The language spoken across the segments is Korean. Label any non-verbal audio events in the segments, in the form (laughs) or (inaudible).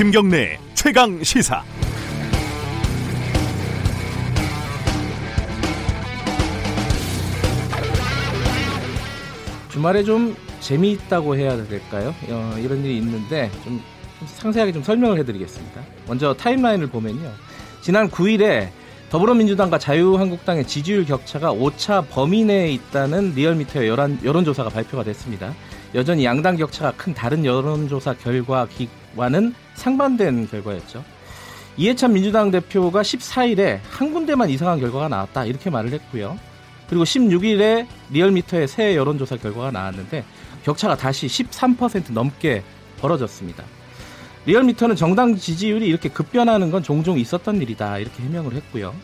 김경래 최강 시사. 주말에 좀 재미있다고 해야 될까요? 어, 이런 일이 있는데 좀, 좀 상세하게 좀 설명을 해드리겠습니다. 먼저 타임라인을 보면요. 지난 9일에 더불어민주당과 자유한국당의 지지율 격차가 5차 범위 내에 있다는 리얼미터의 여론, 여론조사가 발표가 됐습니다. 여전히 양당 격차가 큰 다른 여론조사 결과와는 상반된 결과였죠. 이해찬 민주당 대표가 14일에 한 군데만 이상한 결과가 나왔다 이렇게 말을 했고요. 그리고 16일에 리얼미터의 새 여론조사 결과가 나왔는데 격차가 다시 13% 넘게 벌어졌습니다. 리얼미터는 정당 지지율이 이렇게 급변하는 건 종종 있었던 일이다 이렇게 해명을 했고요.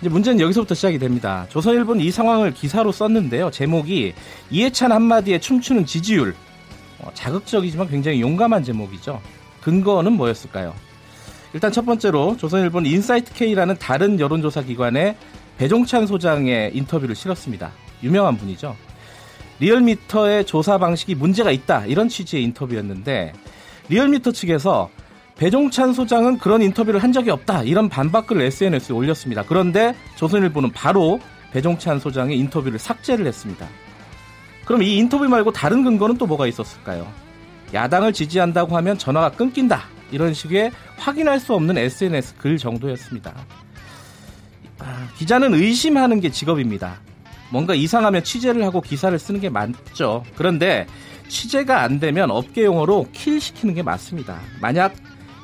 이제 문제는 여기서부터 시작이 됩니다. 조선일보는 이 상황을 기사로 썼는데요. 제목이 이해찬 한마디에 춤추는 지지율. 어, 자극적이지만 굉장히 용감한 제목이죠. 근거는 뭐였을까요? 일단 첫 번째로 조선일보는 인사이트 K라는 다른 여론조사 기관의 배종찬 소장의 인터뷰를 실었습니다. 유명한 분이죠. 리얼미터의 조사 방식이 문제가 있다 이런 취지의 인터뷰였는데 리얼미터 측에서 배종찬 소장은 그런 인터뷰를 한 적이 없다 이런 반박글을 SNS에 올렸습니다. 그런데 조선일보는 바로 배종찬 소장의 인터뷰를 삭제를 했습니다. 그럼 이 인터뷰 말고 다른 근거는 또 뭐가 있었을까요? 야당을 지지한다고 하면 전화가 끊긴다 이런 식의 확인할 수 없는 SNS 글 정도였습니다. 아, 기자는 의심하는 게 직업입니다. 뭔가 이상하면 취재를 하고 기사를 쓰는 게 맞죠. 그런데 취재가 안 되면 업계 용어로 킬 시키는 게 맞습니다. 만약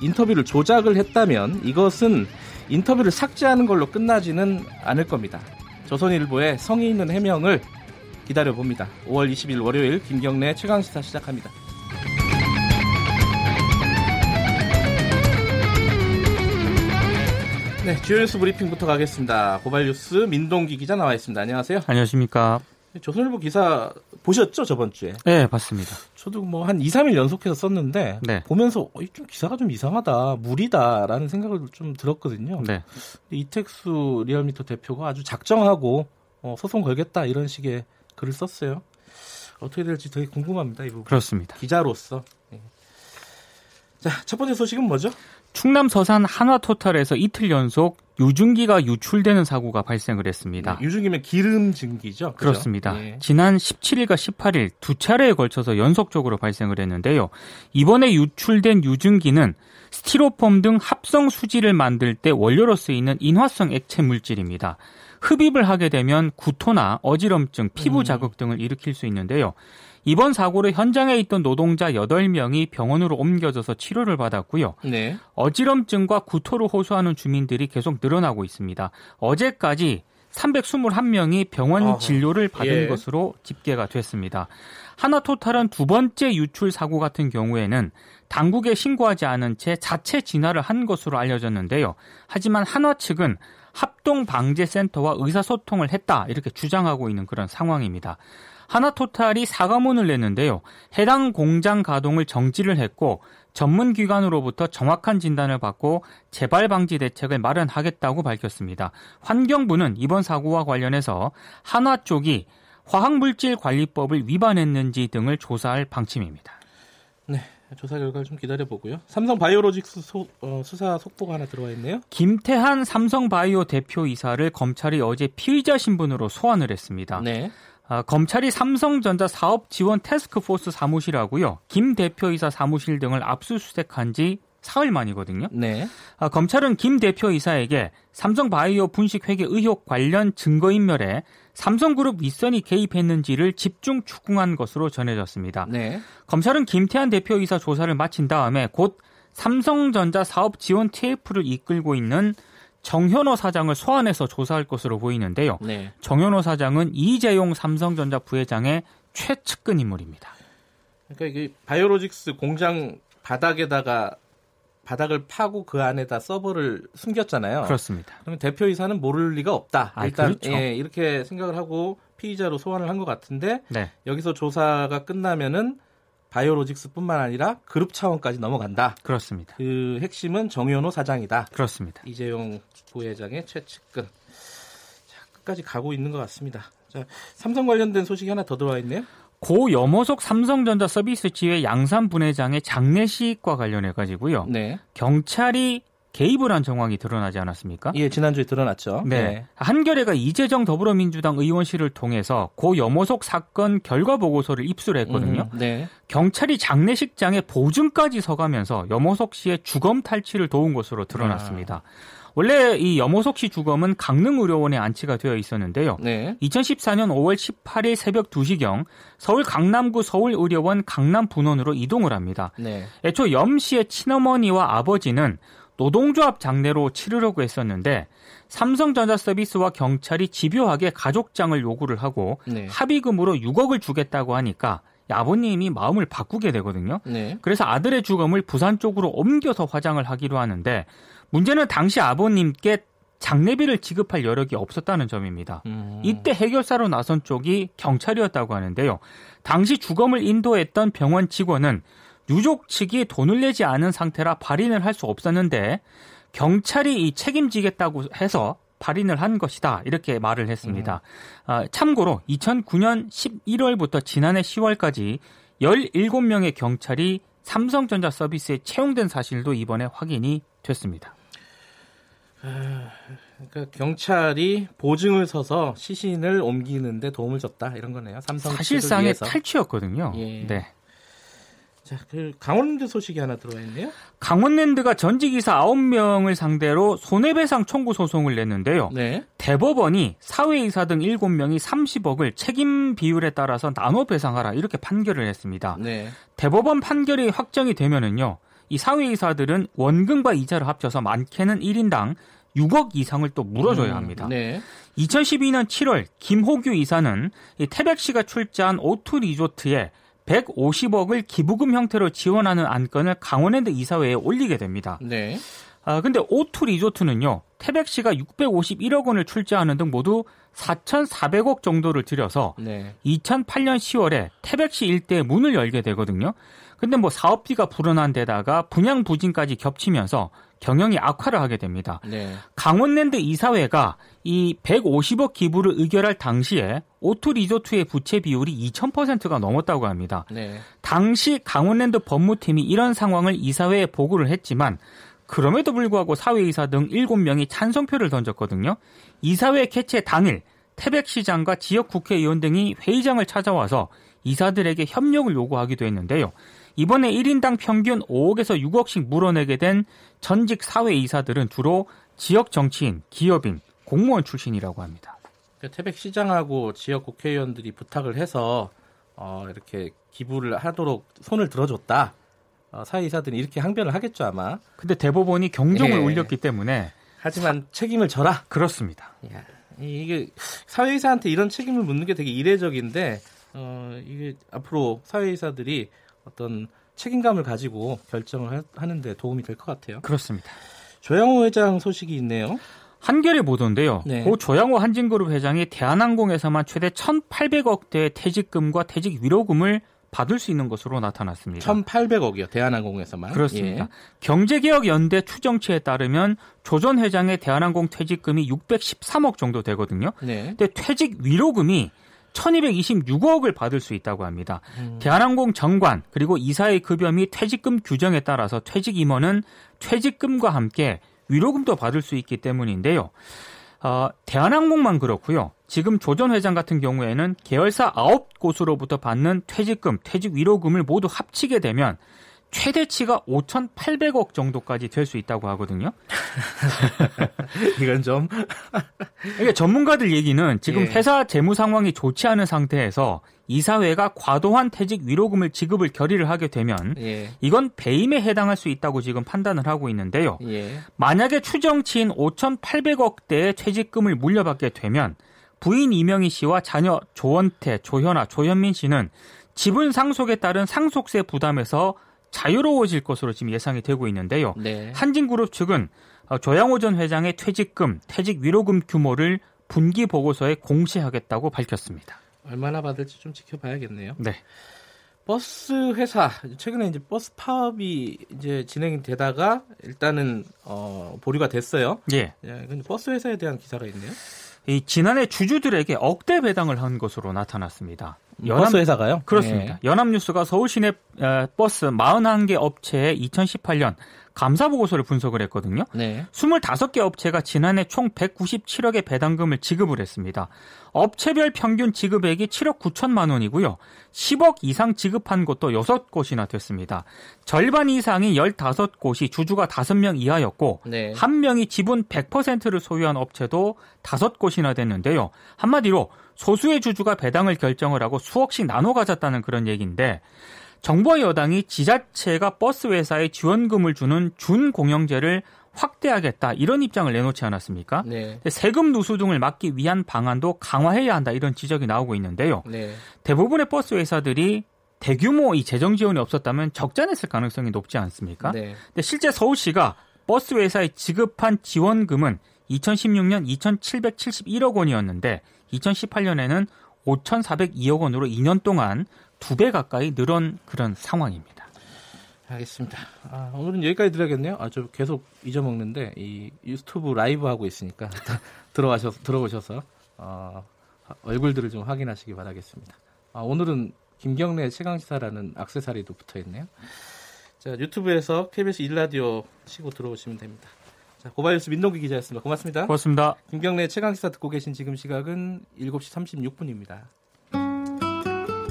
인터뷰를 조작을 했다면 이것은 인터뷰를 삭제하는 걸로 끝나지는 않을 겁니다. 조선일보의 성의 있는 해명을 기다려 봅니다. 5월 20일 월요일 김경래 최강 시사 시작합니다. 네, 주요 뉴스 브리핑부터 가겠습니다. 고발 뉴스 민동기 기자 나와 있습니다. 안녕하세요. 안녕하십니까. 조선일보 기사 보셨죠 저번 주에? 네, 봤습니다. 저도 뭐 한 2, 3일 연속해서 썼는데 네. 보면서 어, 좀 기사가 좀 이상하다, 무리다라는 생각을 좀 들었거든요. 네. 이택수 리얼미터 대표가 아주 작정하고 어, 소송 걸겠다 이런 식의 글을 썼어요. 어떻게 될지 되게 궁금합니다 이 부분. 그렇습니다. 기자로서. 네. 자, 첫 번째 소식은 뭐죠? 충남 서산 한화토탈에서 이틀 연속 유증기가 유출되는 사고가 발생을 했습니다. 네, 유증기면 기름 증기죠. 그죠? 그렇습니다. 네. 지난 17일과 18일 두 차례에 걸쳐서 연속적으로 발생을 했는데요. 이번에 유출된 유증기는 스티로폼 등 합성 수지를 만들 때 원료로 쓰이는 인화성 액체 물질입니다. 흡입을 하게 되면 구토나 어지럼증, 피부 자극 등을 일으킬 수 있는데요. 이번 사고로 현장에 있던 노동자 8명이 병원으로 옮겨져서 치료를 받았고요. 네. 어지럼증과 구토를 호소하는 주민들이 계속 늘어나고 있습니다. 어제까지 321명이 병원. 진료를 받은 예. 것으로 집계가 됐습니다. 하나토탈은 두 번째 유출 사고 같은 경우에는 당국에 신고하지 않은 채 자체 진화를 한 것으로 알려졌는데요. 하지만 한화 측은 합동방재센터와 의사소통을 했다 이렇게 주장하고 있는 그런 상황입니다. 하나토탈이 사과문을 냈는데요. 해당 공장 가동을 정지를 했고 전문 기관으로부터 정확한 진단을 받고 재발 방지 대책을 마련하겠다고 밝혔습니다. 환경부는 이번 사고와 관련해서 한화 쪽이 화학물질 관리법을 위반했는지 등을 조사할 방침입니다. 네. 조사 결과를 좀 기다려보고요. 삼성 바이오로직스 소- 어, 수사 속보가 하나 들어와 있네요. 김태한 삼성바이오 대표이사를 검찰이 어제 피의자 신분으로 소환을 했습니다. 네. 아, 검찰이 삼성전자 사업 지원 태스크포스 사무실하고요. 김 대표이사 사무실 등을 압수수색한 지 사흘 만이거든요. 네. 아, 검찰은 김 대표이사에게 삼성바이오 분식회계 의혹 관련 증거인멸에 삼성그룹 윗선이 개입했는지를 집중 추궁한 것으로 전해졌습니다. 네. 검찰은 김태한 대표이사 조사를 마친 다음에 곧 삼성전자 사업 지원 TF를 이끌고 있는 정현호 사장을 소환해서 조사할 것으로 보이는데요. 네. 정현호 사장은 이재용 삼성전자 부회장의 최측근 인물입니다. 그러니까 이게 바이오로직스 공장 바닥에다가 바닥을 파고 그 안에다 서버를 숨겼잖아요. 그렇습니다. 그러면 대표이사는 모를 리가 없다. 아, 일단 그렇죠. 예, 이렇게 생각을 하고 피의자로 소환을 한 것 같은데 네. 여기서 조사가 끝나면은 바이오로직스뿐만 아니라 그룹 차원까지 넘어간다. 그렇습니다. 그 핵심은 정현호 사장이다. 그렇습니다. 이재용 부회장의 최측근. 자, 끝까지 가고 있는 것 같습니다. 자, 삼성 관련된 소식이 하나 더 들어와 있네요. 고 염호석 삼성전자 서비스 지회 양산 분회장의 장례식과 관련해 가지고요. 네. 경찰이 개입을 한 정황이 드러나지 않았습니까? 예, 지난주에 드러났죠. 네. 한겨레가 이재정 더불어민주당 의원실을 통해서 고 염호석 사건 결과 보고서를 입수를 했거든요. 음, 네. 경찰이 장례식장에 보증까지 서가면서 염호석 씨의 주검 탈취를 도운 것으로 드러났습니다. 아. 원래 이 염호석 씨 주검은 강릉의료원에 안치가 되어 있었는데요. 네. 2014년 5월 18일 새벽 2시경 서울 강남구 서울의료원 강남분원으로 이동을 합니다. 네. 애초 염 씨의 친어머니와 아버지는 노동조합 장례로 치르려고 했었는데 삼성전자 서비스와 경찰이 집요하게 가족장을 요구를 하고 네. 합의금으로 6억을 주겠다고 하니까 아버님이 마음을 바꾸게 되거든요. 네. 그래서 아들의 주검을 부산 쪽으로 옮겨서 화장을 하기로 하는데 문제는 당시 아버님께 장례비를 지급할 여력이 없었다는 점입니다. 음. 이때 해결사로 나선 쪽이 경찰이었다고 하는데요. 당시 주검을 인도했던 병원 직원은 유족 측이 돈을 내지 않은 상태라 발인을 할 수 없었는데 경찰이 이 책임지겠다고 해서 발인을 한 것이다 이렇게 말을 했습니다. 아, 참고로 2009년 11월부터 지난해 10월까지 17명의 경찰이 삼성전자 서비스에 채용된 사실도 이번에 확인이 됐습니다. 그러니까 경찰이 보증을 서서 시신을 옮기는데 도움을 줬다 이런 거네요. 삼성 사실상의. 탈취였거든요. 예. 네. 자, 그 강원도 소식이 하나 들어와 있네요. 강원랜드가 전직 이사 9명을 상대로 손해배상 청구 소송을 냈는데요. 네. 대법원이 사회이사 등 7명이 30억을 책임 비율에 따라서 나눠 배상하라 이렇게 판결을 했습니다. 네. 대법원 판결이 확정이 되면은요. 이 사회이사들은 원금과 이자를 합쳐서 많게는 1인당 6억 이상을 또 물어줘야 합니다. 음, 네. 2012년 7월 김호규 이사는 이 태백 씨가 출자한 오투 리조트에 150억을 기부금 형태로 지원하는 안건을 강원랜드 이사회에 올리게 됩니다. 네. 아, 근데 오투 리조트는요, 태백 씨가 651억 원을 출자하는 등 모두 4,400억 정도를 들여서 네. 2008년 10월에 태백 씨 일대에 문을 열게 되거든요. 근데 뭐 사업비가 불어난 데다가 분양 부진까지 겹치면서 경영이 악화를 하게 됩니다. 네. 강원랜드 이사회가 이 150억 기부를 의결할 당시에 오투 리조트의 부채 비율이 2000%가 넘었다고 합니다. 네. 당시 강원랜드 법무팀이 이런 상황을 이사회에 보고를 했지만 그럼에도 불구하고 사회이사 등 7명이 찬성표를 던졌거든요. 이사회 개최 당일 태백 시장과 지역 국회의원 등이 회의장을 찾아와서 이사들에게 협력을 요구하기도 했는데요. 이번에 1인당 평균 5억에서 6억씩 물어내게 된 전직 사회 이사들은 주로 지역 정치인, 기업인, 공무원 출신이라고 합니다. 그 태백 시장하고 지역 국회의원들이 부탁을 해서 어, 이렇게 기부를 하도록 손을 들어줬다. 어, 사회이사들이 이렇게 항변을 하겠죠 아마. 근데 대법원이 경종을 예. 울렸기 때문에 하지만 책임을 져라. 그렇습니다. 야, 이게 사회이사한테 이런 책임을 묻는 게 되게 이례적인데 어, 이게 앞으로 사회이사들이 어떤 책임감을 가지고 결정을 하- 하는데 도움이 될 것 같아요. 그렇습니다. 조양호 회장 소식이 있네요. 한겨레 보도인데요. 네. 고 조양호 한진그룹 회장이 대한항공에서만 최대 1,800억 대의 퇴직금과 퇴직 위로금을 받을 수 있는 것으로 나타났습니다. 1,800억이요. 대한항공에서만. 그렇습니다. 예. 경제개혁연대 추정치에 따르면 조전 회장의 대한항공 퇴직금이 613억 정도 되거든요. 네. 근데 퇴직 위로금이 1226억을 받을 수 있다고 합니다. 대한항공 정관 그리고 이사의 급여 및 퇴직금 규정에 따라서 퇴직 임원은 퇴직금과 함께 위로금도 받을 수 있기 때문인데요. 어, 대한항공만 그렇고요. 지금 조전 회장 같은 경우에는 계열사 9곳으로부터 받는 퇴직금, 퇴직 위로금을 모두 합치게 되면 최대치가 5,800억 정도까지 될 수 있다고 하거든요. (laughs) 이건 좀 그러니까 전문가들 얘기는 지금 예. 회사 재무 상황이 좋지 않은 상태에서 이사회가 과도한 퇴직 위로금을 지급을 결의를 하게 되면 예. 이건 배임에 해당할 수 있다고 지금 판단을 하고 있는데요. 예. 만약에 추정치인 5,800억대의 퇴직금을 물려받게 되면 부인 이명희 씨와 자녀 조원태, 조현아, 조현민 씨는 지분 상속에 따른 상속세 부담에서 자유로워질 것으로 지금 예상이 되고 있는데요. 네. 한진그룹 측은 어, 조양호 전 회장의 퇴직금, 퇴직 위로금 규모를 분기 보고서에 공시하겠다고 밝혔습니다. 얼마나 받을지 좀 지켜봐야겠네요. 네. 버스 회사 최근에 이제 버스 파업이 이제 진행이 되다가 일단은 어, 보류가 됐어요. 예. 예, 근데 버스 회사에 대한 기사가 있네요. 이 지난해 주주들에게 억대 배당을 한 것으로 나타났습니다. 연합, 버스 회사가요? 그렇습니다. 네. 연합뉴스가 서울 시내 버스 41개 업체의 2018년 감사 보고서를 분석을 했거든요. 네. 25개 업체가 지난해 총 197억의 배당금을 지급을 했습니다. 업체별 평균 지급액이 7억 9천만 원이고요. 10억 이상 지급한 곳도 6곳이나 됐습니다. 절반 이상이 15곳이 주주가 5명 이하였고 네. 1명이 지분 100%를 소유한 업체도 5곳이나 됐는데요. 한마디로 소수의 주주가 배당을 결정을 하고 수억씩 나눠 가졌다는 그런 얘기인데 정부와 여당이 지자체가 버스 회사에 지원금을 주는 준공영제를 확대하겠다 이런 입장을 내놓지 않았습니까? 네. 세금 누수 등을 막기 위한 방안도 강화해야 한다 이런 지적이 나오고 있는데요. 네. 대부분의 버스 회사들이 대규모 이 재정 지원이 없었다면 적자냈을 가능성이 높지 않습니까? 네. 근데 실제 서울시가 버스 회사에 지급한 지원금은 2016년 2,771억 원이었는데 2018년에는 5,402억 원으로 2년 동안 두 배 가까이 늘은 그런 상황입니다. 알겠습니다. 아, 오늘은 여기까지 드려야겠네요. 아, 저 계속 잊어먹는데 이 유튜브 라이브 하고 있으니까 (laughs) 들어가셔 들어오셔서 어, 얼굴들을 좀 확인하시기 바라겠습니다. 아, 오늘은 김경래 최강시사라는 악세사리도 붙어 있네요. 자, 유튜브에서 KBS 일라디오 치고 들어오시면 됩니다. 자, 고발뉴스 민동기 기자였습니다. 고맙습니다. 고맙습니다. 김경래 최강시사 듣고 계신 지금 시각은 7시 36분입니다.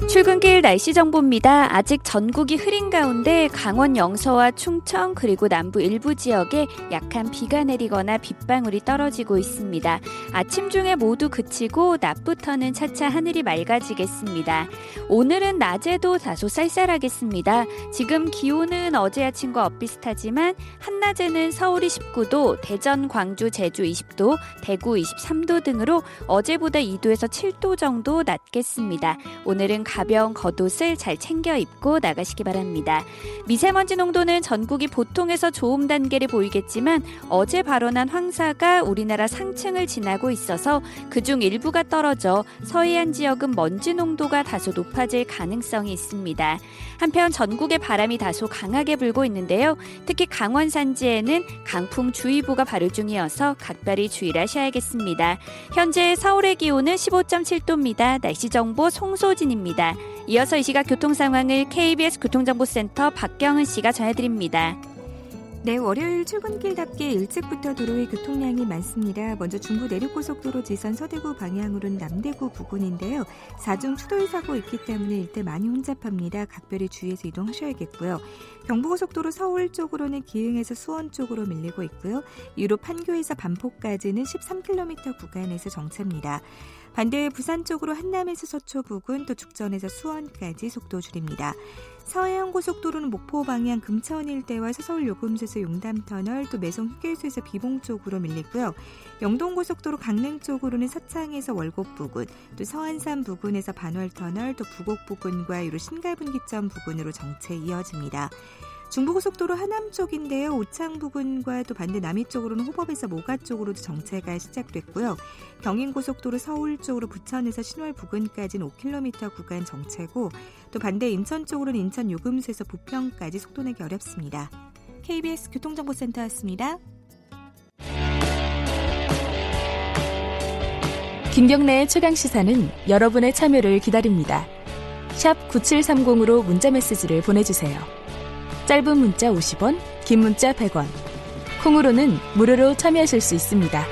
출근길 날씨 정보입니다. 아직 전국이 흐린 가운데 강원 영서와 충청 그리고 남부 일부 지역에 약한 비가 내리거나 빗방울이 떨어지고 있습니다. 아침 중에 모두 그치고 낮부터는 차차 하늘이 맑아지겠습니다. 오늘은 낮에도 다소 쌀쌀하겠습니다. 지금 기온은 어제 아침과 엇비슷하지만 한낮에는 서울이 19도, 대전, 광주, 제주 20도, 대구 23도 등으로 어제보다 2도에서 7도 정도 낮겠습니다. 오늘은 가 벼운 겉옷을 잘 챙겨 입고 나가시기 바랍니다. 미세먼지 농도는 전국이 보통에서 좋음 단계를 보이겠지만 어제 발원한 황사가 우리나라 상층을 지나고 있어서 그중 일부가 떨어져 서해안 지역은 먼지 농도가 다소 높아질 가능성이 있습니다. 한편 전국의 바람이 다소 강하게 불고 있는데요. 특히 강원 산지에는 강풍주의보가 발효 중이어서 각별히 주의를 하셔야겠습니다. 현재 서울의 기온은 15.7도입니다. 날씨 정보 송소진입니다. 이어서 이 시각 교통 상황을 KBS 교통정보센터 박경은 씨가 전해드립니다. 네, 월요일 출근길답게 일찍부터 도로의 교통량이 많습니다. 먼저 중부 내륙고속도로 지선 서대구 방향으로는 남대구 부근인데요. 4중 추돌 사고 있기 때문에 일대 많이 혼잡합니다. 각별히 주의해서 이동하셔야겠고요. 경부고속도로 서울 쪽으로는 기흥에서 수원 쪽으로 밀리고 있고요. 이후로 판교에서 반포까지는 13km 구간에서 정체입니다. 반대 부산 쪽으로 한남에서 서초 부근 또 죽전에서 수원까지 속도 줄입니다. 서해안 고속도로는 목포 방향 금천 일대와 서서울 요금소에서 용담 터널 또 매송 휴게소에서 비봉 쪽으로 밀리고요. 영동 고속도로 강릉 쪽으로는 서창에서 월곡 부근 또 서안산 부근에서 반월 터널 또 부곡 부근과 유로 신갈분기점 부근으로 정체 이어집니다. 중부고속도로 하남 쪽인데요. 오창 부근과 또 반대 남이 쪽으로는 호법에서 모가 쪽으로도 정체가 시작됐고요. 경인고속도로 서울 쪽으로 부천에서 신월 부근까지는 5km 구간 정체고 또 반대 인천 쪽으로는 인천 요금소에서 부평까지 속도 내기 어렵습니다. KBS 교통정보센터였습니다. 김경래의 최강 시사는 여러분의 참여를 기다립니다. 9730으로 문자 메시지를 보내주세요. 짧은 문자 50원, 긴 문자 100원. 콩으로는 무료로 참여하실 수 있습니다.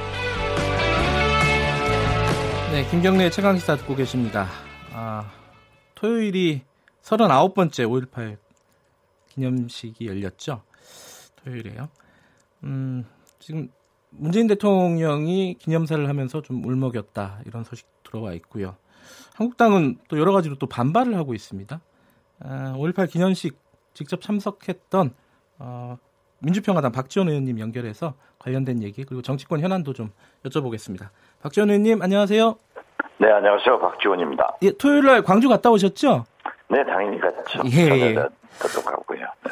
네, 김경래 최강 시사 듣고 계십니다. 아, 토요일이 39번째 5.18 기념식이 열렸죠. 토요일에요. 음, 지금 문재인 대통령이 기념사를 하면서 좀 울먹였다 이런 소식 들어와 있고요. 한국당은 또 여러 가지로 또 반발을 하고 있습니다. 아, 5.18 기념식 직접 참석했던 어, 민주평화당 박지원 의원님 연결해서 관련된 얘기 그리고 정치권 현안도 좀 여쭤보겠습니다. 박지원 의원님 안녕하세요. 네 안녕하세요 박지원입니다. 예, 토요일 날 광주 갔다 오셨죠? 네 당연히 갔죠. 예, 예. 가고요. 네.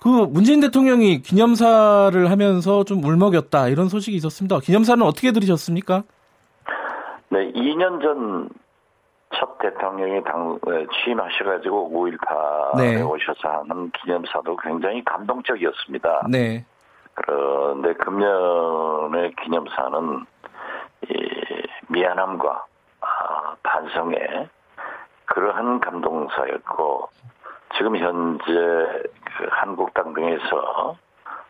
그 문재인 대통령이 기념사를 하면서 좀 울먹였다 이런 소식이 있었습니다. 기념사는 어떻게 들으셨습니까? 네, 2년 전 첫 대통령이 당 취임하셔가지고 5.18에 네. 오셔서 하는 기념사도 굉장히 감동적이었습니다. 네. 그런데 금년의 기념사는 이 미안함과 아, 반성의 그러한 감동사였고 지금 현재 그 한국당 등에서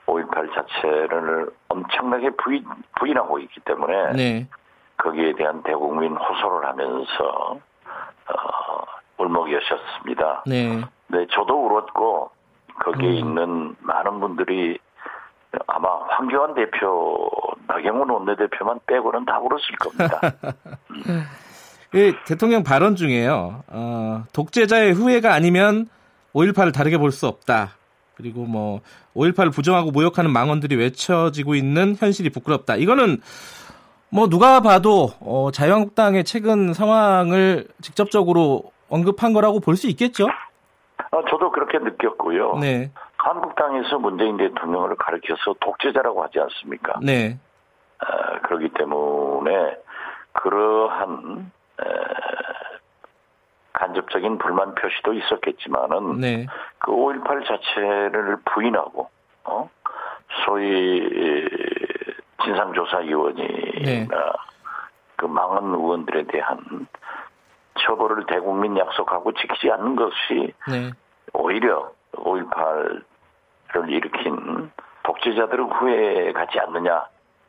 5.18 자체를 엄청나게 부인, 부인하고 있기 때문에 네. 거기에 대한 대국민 호소를 하면서 어, 울먹이셨습니다. 네. 네, 저도 울었고 거기에 음. 있는 많은 분들이 아마 황교안 대표, 나경원 원내대표만 빼고는 다 울었을 겁니다. (laughs) 음. 그 대통령 발언 중에요. 어, 독재자의 후회가 아니면 5.18을 다르게 볼 수 없다. 그리고 뭐 5.18을 부정하고 모욕하는 망언들이 외쳐지고 있는 현실이 부끄럽다. 이거는 뭐 누가 봐도 어, 자유한국당의 최근 상황을 직접적으로 언급한 거라고 볼 수 있겠죠? 어, 저도 그렇게 느꼈고요. 네. 한국당에서 문재인 대통령을 가르켜서 독재자라고 하지 않습니까? 네. 어, 그렇기 때문에 그러한 에, 간접적인 불만 표시도 있었겠지만은 네. 그5.18 자체를 부인하고 어? 소위 진상조사위원이나 네. 그 망한 의원들에 대한 처벌을 대국민 약속하고 지키지 않는 것이 네. 오히려 5.18을 일으킨 독재자들의 후회 가지 않느냐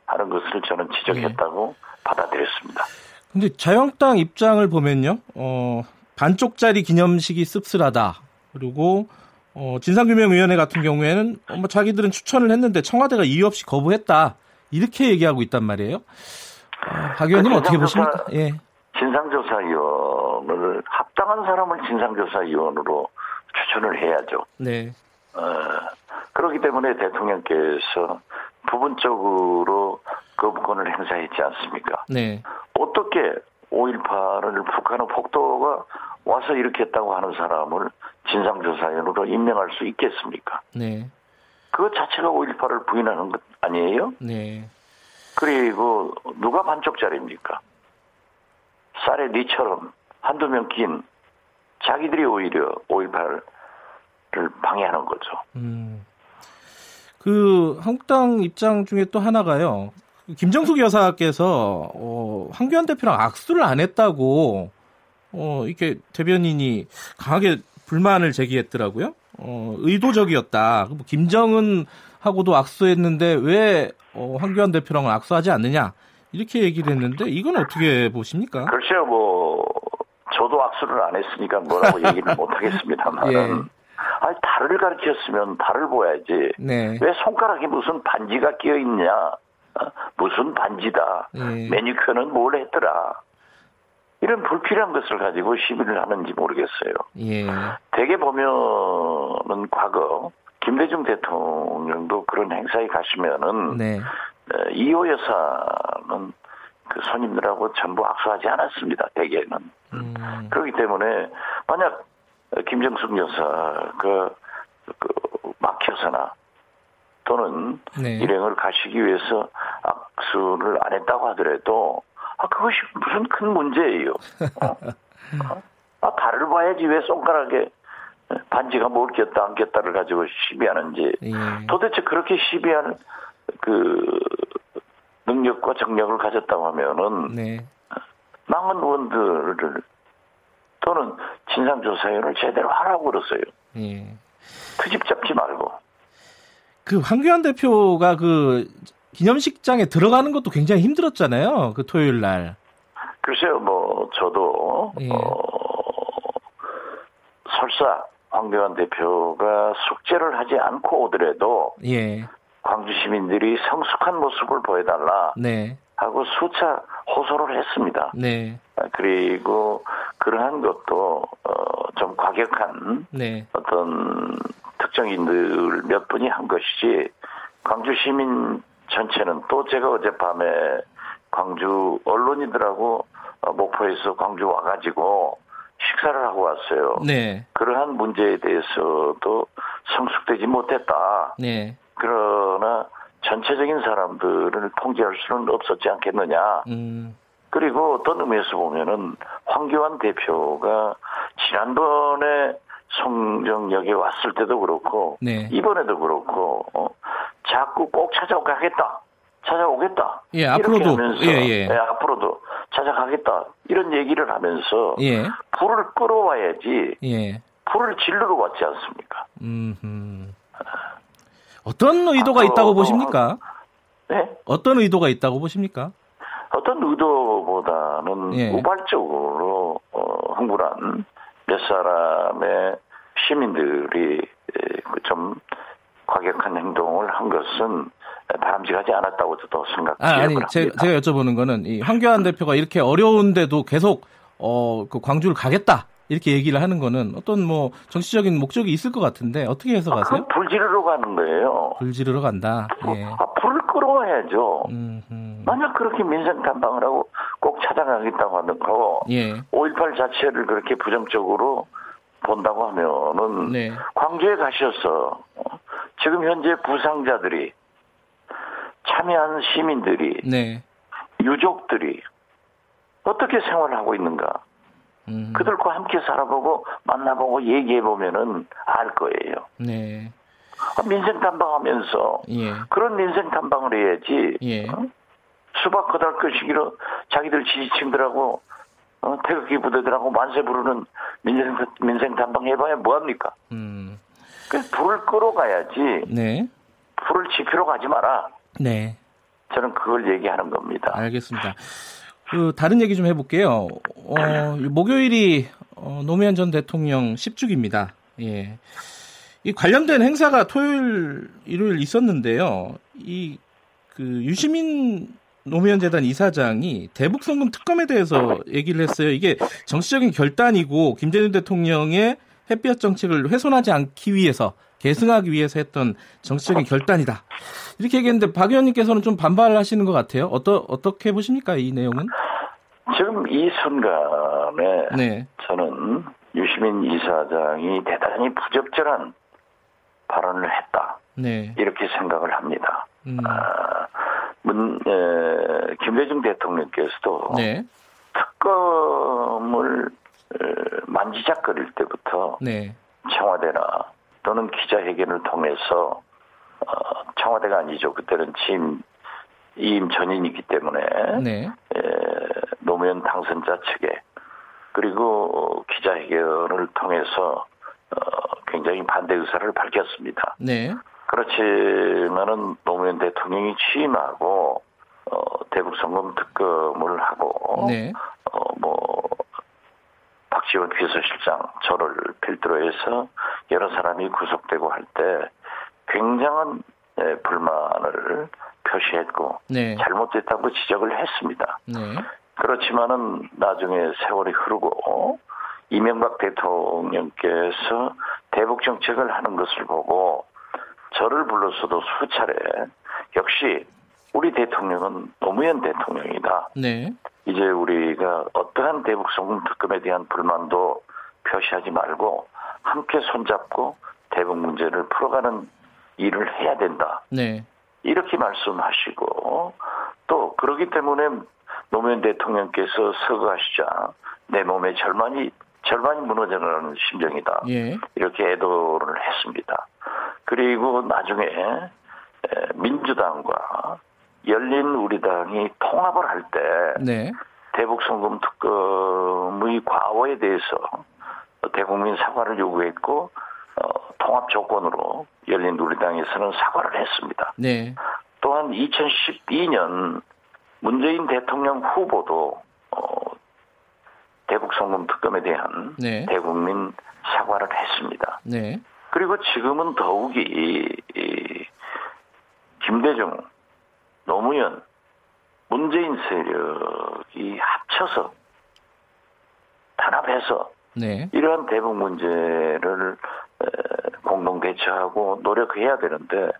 하는 것을 저는 지적했다고 네. 받아들였습니다. 근데 자유한국당 입장을 보면요, 어, 반쪽짜리 기념식이 씁쓸하다. 그리고 어, 진상규명위원회 같은 경우에는 뭐 자기들은 추천을 했는데 청와대가 이유 없이 거부했다. 이렇게 얘기하고 있단 말이에요. 어, 박 의원님 그 어떻게 보십니까? 예. 진상조사위원을 합당한 사람을 진상조사위원으로 추천을 해야죠. 네. 어, 그렇기 때문에 대통령께서 부분적으로 거부권을 행사했지 않습니까? 네. 어떻게 5.18을 북한의 폭도가 와서 일으켰다고 하는 사람을 진상조사위원으로 임명할 수 있겠습니까? 네. 그 자체가 5.18을 부인하는 것 아니에요? 네. 그리고 누가 반쪽짜리입니까? 쌀에 니처럼 한두 명낀 자기들이 오히려 5.18을 방해하는 거죠. 음. 그 한국당 입장 중에 또 하나가요. 김정숙 여사께서 어, 황교안 대표랑 악수를 안 했다고 어, 이렇게 대변인이 강하게 불만을 제기했더라고요. 어, 의도적이었다. 뭐 김정은 하고도 악수했는데 왜 어, 황교안 대표랑은 악수하지 않느냐 이렇게 얘기를 했는데 이건 어떻게 보십니까? 글쎄요, 뭐 저도 악수를 안 했으니까 뭐라고 얘기를 (laughs) 못 하겠습니다만. 예. 아니 달을 가르쳤으면 달을 보야지. 네. 왜 손가락에 무슨 반지가 끼어 있냐? 어? 무슨 반지다. 예. 매니큐어는 뭘 했더라. 이런 불필요한 것을 가지고 시비를 하는지 모르겠어요. 예. 대개 보면은 과거 김대중 대통령도 그런 행사에 가시면은 네. 어, 이호 여사는 그 손님들하고 전부 악수하지 않았습니다. 대개는. 음. 그렇기 때문에 만약 김정숙 여사 그, 그 막혀서나 또는 네. 일행을 가시기 위해서 악수를 안 했다고 하더라도 아 그것이 무슨 큰 문제예요. 어? 아 달을 봐야지 왜 손가락에 반지가 뭘 꼈다 안 꼈다를 가지고 시비하는지 예. 도대체 그렇게 시비하는 그 능력과 정력을 가졌다고 하면은 네. 망한 의원들을 또는 진상조사위원을 제대로 하라고 그러세요. 예. 트집 잡지 말고. 그 황교안 대표가 그 기념식장에 들어가는 것도 굉장히 힘들었잖아요. 그 토요일 날. 글쎄요, 뭐 저도 예. 어, 설사 황교안 대표가 숙제를 하지 않고 오더라도 예. 광주 시민들이 성숙한 모습을 보여달라 네. 하고 수차 호소를 했습니다. 네. 그리고 그러한 것도 어, 좀 과격한 네. 어떤 특정인들 몇 분이 한 것이지 광주 시민 전체는 또 제가 어젯밤에 광주 언론인들하고 어, 목포에서 광주 와가지고 식사를 하고 왔어요. 네. 그러한 문제에 대해서도 성숙되지 못했다. 네. 그러나 전체적인 사람들을 통제할 수는 없었지 않겠느냐. 음. 그리고 어떤 의미에서 보면은 황교안 대표가 지난번에 송정역에 왔을 때도 그렇고 네. 이번에도 그렇고 어, 자꾸 꼭 찾아오겠다. 찾아오겠다. 예, 앞으로도 하면서, 예, 예. 예, 앞으로도 찾아가겠다 이런 얘기를 하면서 예. 불을 끌어와야지 예. 불을 질르러 왔지 않습니까? 음 어떤 의도가 아, 있다고 어, 보십니까? 네? 어떤 의도가 있다고 보십니까? 어떤 의도보다는 예. 우발적으로 어, 흥분한 몇 사람의 시민들이 좀 과격한 행동을 한 것은 바람직하지 않았다고 저도 생각합니다. 아, 아니, 제, 제가 여쭤보는 거는 이 황교안 대표가 이렇게 어려운데도 계속 어, 그 광주를 가겠다. 이렇게 얘기를 하는 거는 어떤 뭐 정치적인 목적이 있을 것 같은데 어떻게 해석하세요? 아, 불 지르러 가는 거예요. 불 지르러 간다. 예. 아, 불을 끌어와야죠. 음흠. 만약 그렇게 민생 탐방을 하고 꼭 찾아가겠다고 하는 거, 예. 5.18 자체를 그렇게 부정적으로 본다고 하면은 네. 광주에 가셔서 지금 현재 부상자들이 참여한 시민들이 네. 유족들이 어떻게 생활을 하고 있는가 음. 그들과 함께 살아보고 만나보고 얘기해 보면은 알 거예요. 네. 아, 민생 탐방하면서 예. 그런 민생 탐방을 해야지. 예. 어? 수박 거달 것이기로 자기들 지지층들하고 어, 태극기 부대들하고 만세 부르는 민생 민생 탐방 해봐야 뭐 합니까? 음. 그 불을 끌어가야지. 네. 불을 지피러 가지 마라. 네. 저는 그걸 얘기하는 겁니다. 알겠습니다. 그 다른 얘기 좀 해볼게요. 어, 목요일이 어, 노무현 전 대통령 10주기입니다. 예. 이 관련된 행사가 토요일, 일요일 있었는데요. 이 그 유시민 노무현 재단 이사장이 대북 송금 특검에 대해서 얘기를 했어요. 이게 정치적인 결단이고 김대중 대통령의 햇볕 정책을 훼손하지 않기 위해서 계승하기 위해서 했던 정치적인 결단이다. 이렇게 얘기했는데 박 의원님께서는 좀 반발하시는 것 같아요. 어떠, 어떻게 보십니까, 이 내용은? 지금 이 순간에 네. 저는 유시민 이사장이 대단히 부적절한 발언을 했다. 네. 이렇게 생각을 합니다. 음. 아, 문, 에, 김대중 대통령께서도 네. 특검을 에, 만지작거릴 때부터 네. 청와대나 또는 기자회견을 통해서 어, 청와대가 아니죠. 그때는 취임 이임 전인이기 때문에 네. 에, 노무현 당선자 측에 그리고 기자회견을 통해서 어, 굉장히 반대 의사를 밝혔습니다. 네. 그렇지만은 노무현 대통령이 취임하고 어, 대북 성금 특검을 하고 네. 어, 뭐 박지원 비서실장 저를 필두로 해서 여러 사람이 구속되고 할 때 굉장한 예, 불만을 표시했고 네. 잘못됐다고 지적을 했습니다. 네. 그렇지만은 나중에 세월이 흐르고 이명박 대통령께서 대북 정책을 하는 것을 보고 저를 불러서도 수차례 역시 우리 대통령은 노무현 대통령이다. 네. 이제 우리가 어떠한 대북 송금 특검에 대한 불만도 표시하지 말고 함께 손잡고 대북 문제를 풀어가는 일을 해야 된다. 네. 이렇게 말씀하시고 또 그러기 때문에 노무현 대통령께서 서거하시자 내 몸의 절반이 절반이 무너져가는 심정이다. 예. 이렇게 애도를 했습니다. 그리고 나중에 민주당과 열린 우리당이 통합을 할때 네. 대북 송금 특검의 과오에 대해서 대국민 사과를 요구했고 어, 통합 조건으로 열린 우리당에서는 사과를 했습니다. 네. 또한 2012년 문재인 대통령 후보도 어, 대북 송금 특검에 대한 네. 대국민 사과를 했습니다. 네. 그리고 지금은 더욱이 이, 김대중, 노무현, 문재인 세력이 합쳐서 단합해서 네. 이러한 대북 문제를 공동 대처하고 노력해야 되는데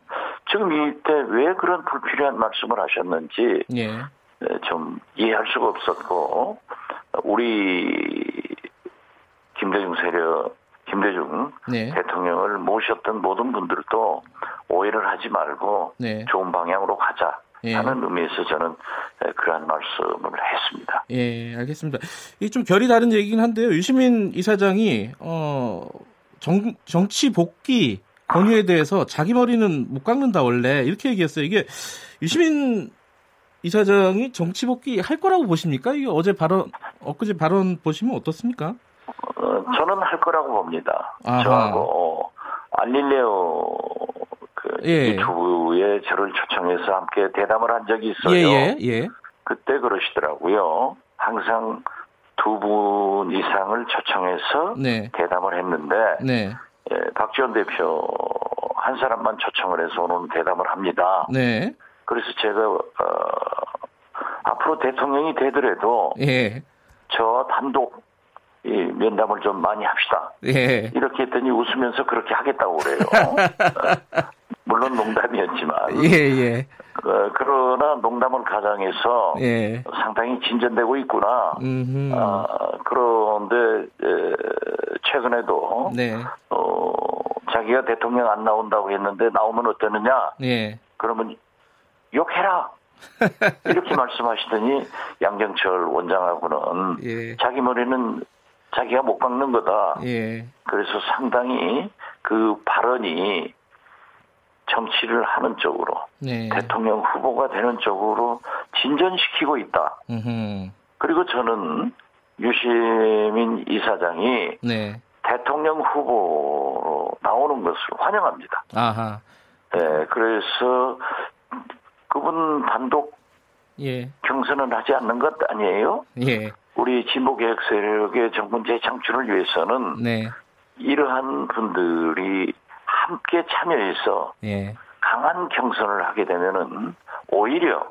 지금 이때 왜 그런 불필요한 말씀을 하셨는지 네. 좀 이해할 수가 없었고 우리 김대중 세력 김대중 네. 대통령을 모셨던 모든 분들도 오해를 하지 말고 네. 좋은 방향으로 가자. 예. 하는 의미에서 저는 그러한 말씀을 했습니다. 예, 알겠습니다. 이게 좀 결이 다른 얘기긴 한데요. 유시민 이사장이 어 정, 정치 복귀 권유에 대해서 자기 머리는 못 깎는다 원래 이렇게 얘기했어요. 이게 유시민 이사장이 정치 복귀 할 거라고 보십니까? 이게 어제 발언 엊그제 발언 보시면 어떻습니까? 어, 저는 할 거라고 봅니다. 아하. 저하고 알릴레오 그 예. 유튜브에 저를 초청해서 함께 대담을 한 적이 있어요. 예, 예, 예. 그때 그러시더라고요. 항상 두 분 이상을 초청해서 네. 대담을 했는데 네. 예, 박지원 대표 한 사람만 초청을 해서 오늘 대담을 합니다. 네. 그래서 제가 어, 앞으로 대통령이 되더라도 예. 저 단독 이 면담을 좀 많이 합시다. 예. 이렇게 했더니 웃으면서 그렇게 하겠다고 그래요. (laughs) 물론 농담이었지만. 예, 예. 어, 그러나 농담을 가장해서 예. 상당히 진전되고 있구나. 아, 그런데 에, 최근에도 네. 어, 자기가 대통령 안 나온다고 했는데 나오면 어떠느냐? 예. 그러면 욕해라. (laughs) 이렇게 말씀하시더니 양정철 원장하고는 예. 자기 머리는 자기가 못 박는 거다. 예. 그래서 상당히 그 발언이 정치를 하는 쪽으로 네. 대통령 후보가 되는 쪽으로 진전시키고 있다. 음흠. 그리고 저는 유시민 이사장이 네. 대통령 후보로 나오는 것을 환영합니다. 아하. 네, 그래서 그분 단독 예. 경선은 하지 않는 것 아니에요? 예. 우리 진보 개혁 세력의 정권 재창출을 위해서는 네. 이러한 분들이 함께 참여해서 예. 강한 경선을 하게 되면은 오히려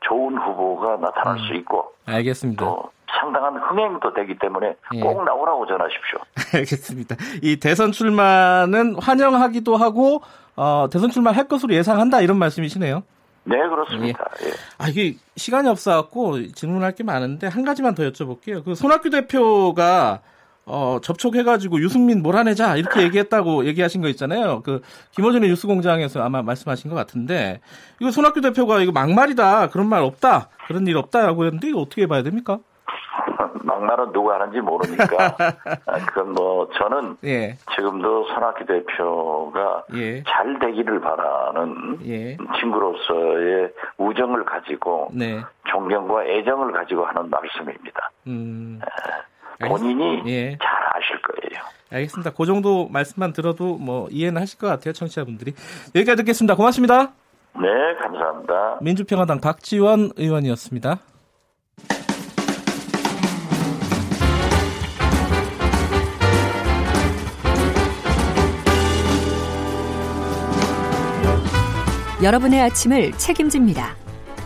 좋은 후보가 나타날 음. 수 있고 알겠습니다. 또 상당한 흥행도 되기 때문에 예. 꼭 나오라고 전하십시오. (laughs) 알겠습니다. 이 대선 출마는 환영하기도 하고 어, 대선 출마할 것으로 예상한다 이런 말씀이시네요. 네, 그렇습니다. 예. 예. 아, 이게 시간이 없어갖고 질문할 게 많은데 한 가지만 더 여쭤볼게요. 그 손학규 대표가 어, 접촉해가지고 유승민 몰아내자 이렇게 얘기했다고 얘기하신 거 있잖아요. 그 김어준의 뉴스공장에서 아마 말씀하신 것 같은데 이거 손학규 대표가 이거 막말이다 그런 말 없다 그런 일 없다라고 했는데 이거 어떻게 봐야 됩니까? 막말은 누가 하는지 모르니까 (laughs) 아, 그건 뭐 저는 예. 지금도 손학규 대표가 예. 잘 되기를 바라는 예. 친구로서의 우정을 가지고 네. 존경과 애정을 가지고 하는 말씀입니다. 음. 본인이 예. 잘 아실 거예요. 알겠습니다. 그 정도 말씀만 들어도 뭐 이해는 하실 것 같아요, 청취자분들이. 여기까지 듣겠습니다. 고맙습니다. 네, 감사합니다. 민주평화당 박지원 의원이었습니다. 여러분의 아침을 책임집니다.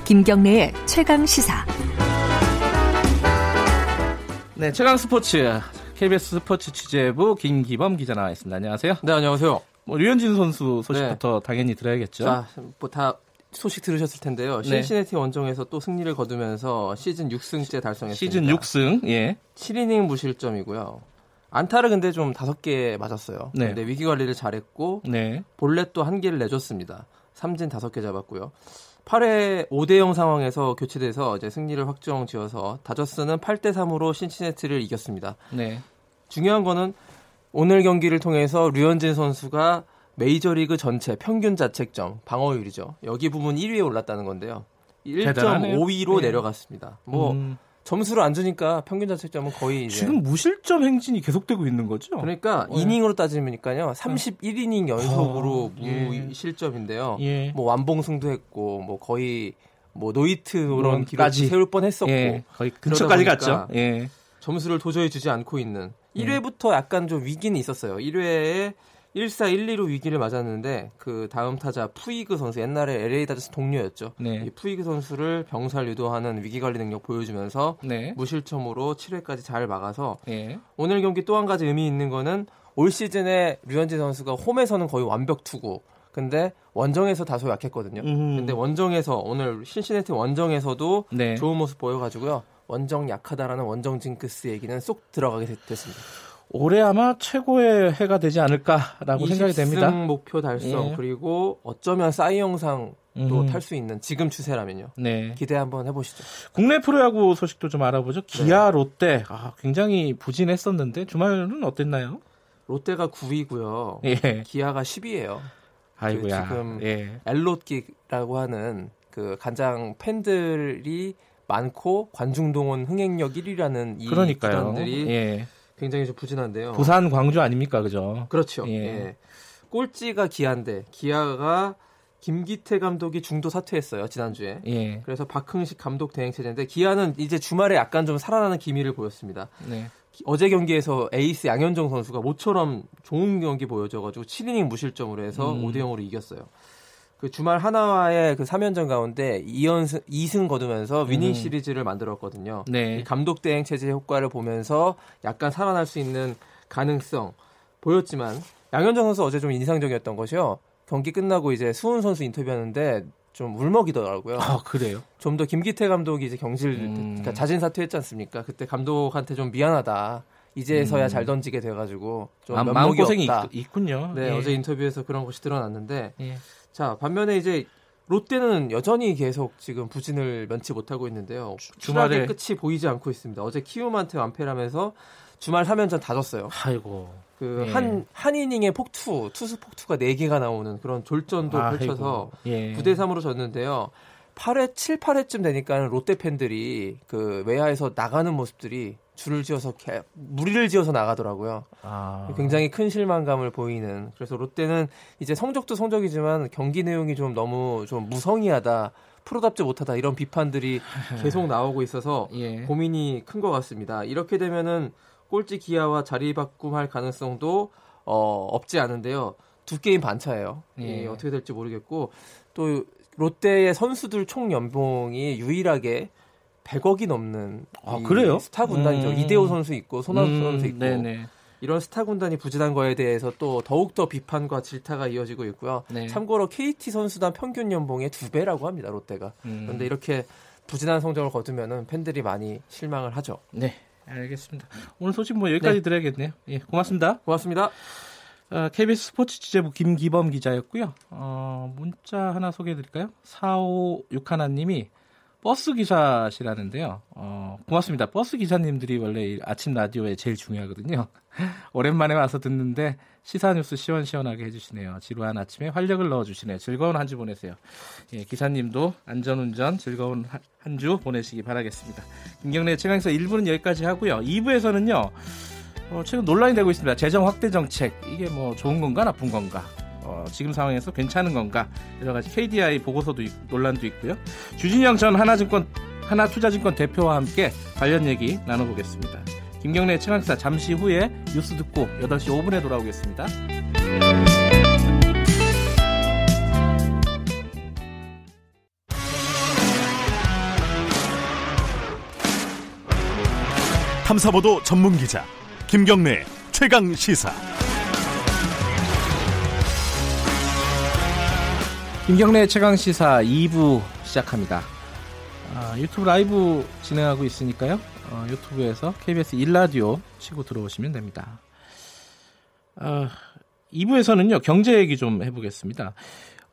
김경래의 최강 시사. 네, 최강 스포츠 KBS 스포츠 취재부 김기범 기자 나와 있습니다. 안녕하세요. 네, 안녕하세요. 뭐 류현진 선수 소식부터 네. 당연히 들어야겠죠. 자, 뭐다 소식 들으셨을 텐데요. 네. 신시내티 네. 원정에서 또 승리를 거두면서 시즌 6승째 달성했습니다. 시즌 6승, 예. 7이닝 무실점이고요. 안타를 근데 좀 다섯 개 맞았어요. 네. 근데 위기 관리를 잘했고 네. 볼넷도 한 개를 내줬습니다. 삼진 다섯 개 잡았고요. 8회 5대 0 상황에서 교체돼서 이제 승리를 확정 지어서 다저스는 8대 3으로 신치네트를 이겼습니다. 네. 중요한 거는 오늘 경기를 통해서 류현진 선수가 메이저리그 전체 평균 자책점 방어율이죠. 여기 부분 1위에 올랐다는 건데요. 1.5위로 네. 내려갔습니다. 뭐 음. 점수를 안 주니까 평균 자책점은 거의 지금 무실점 행진이 계속되고 있는 거죠. 그러니까 네. 이닝으로 따지면니까요. 31이닝 연속으로 어, 무실점인데요. 예. 뭐 완봉승도 했고 뭐 거의 뭐 노이트 그런 기록을 세울 뻔했었고 예. 거의 근처까지 갔죠. 예. 점수를 도저히 주지 않고 있는 1회부터 약간 좀 위기는 있었어요. 1회에 1사 1, 2로 위기를 맞았는데 그 다음 타자 푸이그 선수 옛날에 LA 다저스 동료였죠. 네. 이 푸이그 선수를 병살 유도하는 위기 관리 능력 보여주면서 네. 무실점으로 7회까지 잘 막아서 네. 오늘 경기 또 한 가지 의미 있는 거는 올 시즌에 류현진 선수가 홈에서는 거의 완벽 투구. 근데 원정에서 다소 약했거든요. 음. 근데 원정에서 오늘 신시내티 원정에서도 네. 좋은 모습 보여가지고요. 원정 약하다라는 원정 징크스 얘기는 쏙 들어가게 됐습니다. 올해 아마 최고의 해가 되지 않을까라고 생각이 됩니다. 목표 달성 예. 그리고 어쩌면 싸이 영상도 음. 탈수 있는 지금 추세라면요. 네. 기대 한번 해보시죠. 국내 프로야구 소식도 좀 알아보죠. 기아, 네. 롯데 아, 굉장히 부진했었는데 주말은 어땠나요? 롯데가 9위고요. 예. 기아가 10위예요. 아이고야. 지금 예. 엘롯기라고 하는 그 간장 팬들이 많고 관중 동원 흥행력 1위라는 이 그러니까요. 구단들이 예. 굉장히 좀 부진한데요. 부산, 광주 아닙니까, 그죠? 그렇죠. 예. 예. 꼴찌가 기아인데 기아가 김기태 감독이 중도 사퇴했어요 지난주에. 예. 그래서 박흥식 감독 대행 체제인데 기아는 이제 주말에 약간 좀 살아나는 기미를 보였습니다. 네. 어제 경기에서 에이스 양현종 선수가 모처럼 좋은 경기 보여줘가지고 7이닝 무실점으로 해서 음. 5대 0으로 이겼어요. 그 주말 하나와의 그 3연전 가운데 2연승 2승 거두면서 위닝 음. 시리즈를 만들었거든요. 네. 감독 대행 체제 효과를 보면서 약간 살아날 수 있는 가능성 보였지만 양현종 선수 어제 좀 인상적이었던 것이요. 경기 끝나고 이제 수훈 선수 인터뷰하는데 좀 울먹이더라고요. 아 그래요? 좀 더 김기태 감독이 이제 경질 음. 그러니까 자진 사퇴했지 않습니까? 그때 감독한테 좀 미안하다. 이제서야 음. 잘 던지게 돼가지고 좀 아, 마음 고생이 있, 군요 네 예. 어제 인터뷰에서 그런 것이 드러났는데 예. 자 반면에 이제 롯데는 여전히 계속 지금 부진을 면치 못하고 있는데요. 주말에 끝이 보이지 않고 있습니다. 어제 키움한테 완패하면서 주말 3연전 다 졌어요. 아이고. 그한한 예. 한 이닝에 폭투, 투수 폭투가 4개가 나오는 그런 졸전도 아, 펼쳐서 예. 9대 3으로 졌는데요. 8회 7, 8회쯤 되니까 롯데 팬들이 그 외야에서 나가는 모습들이 줄을 지어서 개, 무리를 지어서 나가더라고요. 아. 굉장히 큰 실망감을 보이는. 그래서 롯데는 이제 성적도 성적이지만 경기 내용이 좀 너무 좀 무성의하다. 프로답지 못하다 이런 비판들이 (laughs) 계속 나오고 있어서 예. 고민이 큰 것 같습니다. 이렇게 되면은 꼴찌 기아와 자리 바꿈할 가능성도 어, 없지 않은데요. 두 게임 반차예요. 예. 예, 어떻게 될지 모르겠고 또 롯데의 선수들 총 연봉이 유일하게 100억이 넘는 아, 그래요? 스타 군단이죠. 음. 이대호 선수 있고 손아섭 음, 선수 있고 네네. 이런 스타 군단이 부진한 거에 대해서 또 더욱더 비판과 질타가 이어지고 있고요. 네. 참고로 KT 선수단 평균 연봉의 두 배라고 합니다. 롯데가. 음. 그런데 이렇게 부진한 성적을 거두면은 팬들이 많이 실망을 하죠. 네. 알겠습니다. 오늘 소식 뭐 여기까지 네. 드려야겠네요. 예, 고맙습니다. 고맙습니다. 어, KBS 스포츠 취재부 김기범 기자였고요. 어, 문자 하나 소개해 드릴까요? 4561님이 버스 기사시라는데요. 어, 고맙습니다. 버스 기사님들이 원래 아침 라디오에 제일 중요하거든요. (laughs) 오랜만에 와서 듣는데 시사 뉴스 시원시원하게 해주시네요. 지루한 아침에 활력을 넣어주시네요. 즐거운 한 주 보내세요. 예, 기사님도 안전운전 즐거운 한 주 보내시기 바라겠습니다. 김경래 최강에서 1부는 여기까지 하고요. 2부에서는요. 어, 최근 논란이 되고 있습니다. 재정 확대 정책 이게 뭐 좋은 건가 나쁜 건가? 어, 지금 상황에서 괜찮은 건가? 여러 가지 KDI 보고서도 있, 논란도 있고요. 주진영 전 하나증권 하나투자증권 대표와 함께 관련 얘기 나눠보겠습니다. 김경래 최강사 잠시 후에 뉴스 듣고 8시 5분에 돌아오겠습니다. 탐사보도 전문 기자 김경래 최강 시사. 김경래 최강 시사 2부 시작합니다. 아, 유튜브 라이브 진행하고 있으니까요. 어, 유튜브에서 KBS 1라디오 치고 들어오시면 됩니다. 아, 2부에서는요, 경제 얘기 좀 해보겠습니다.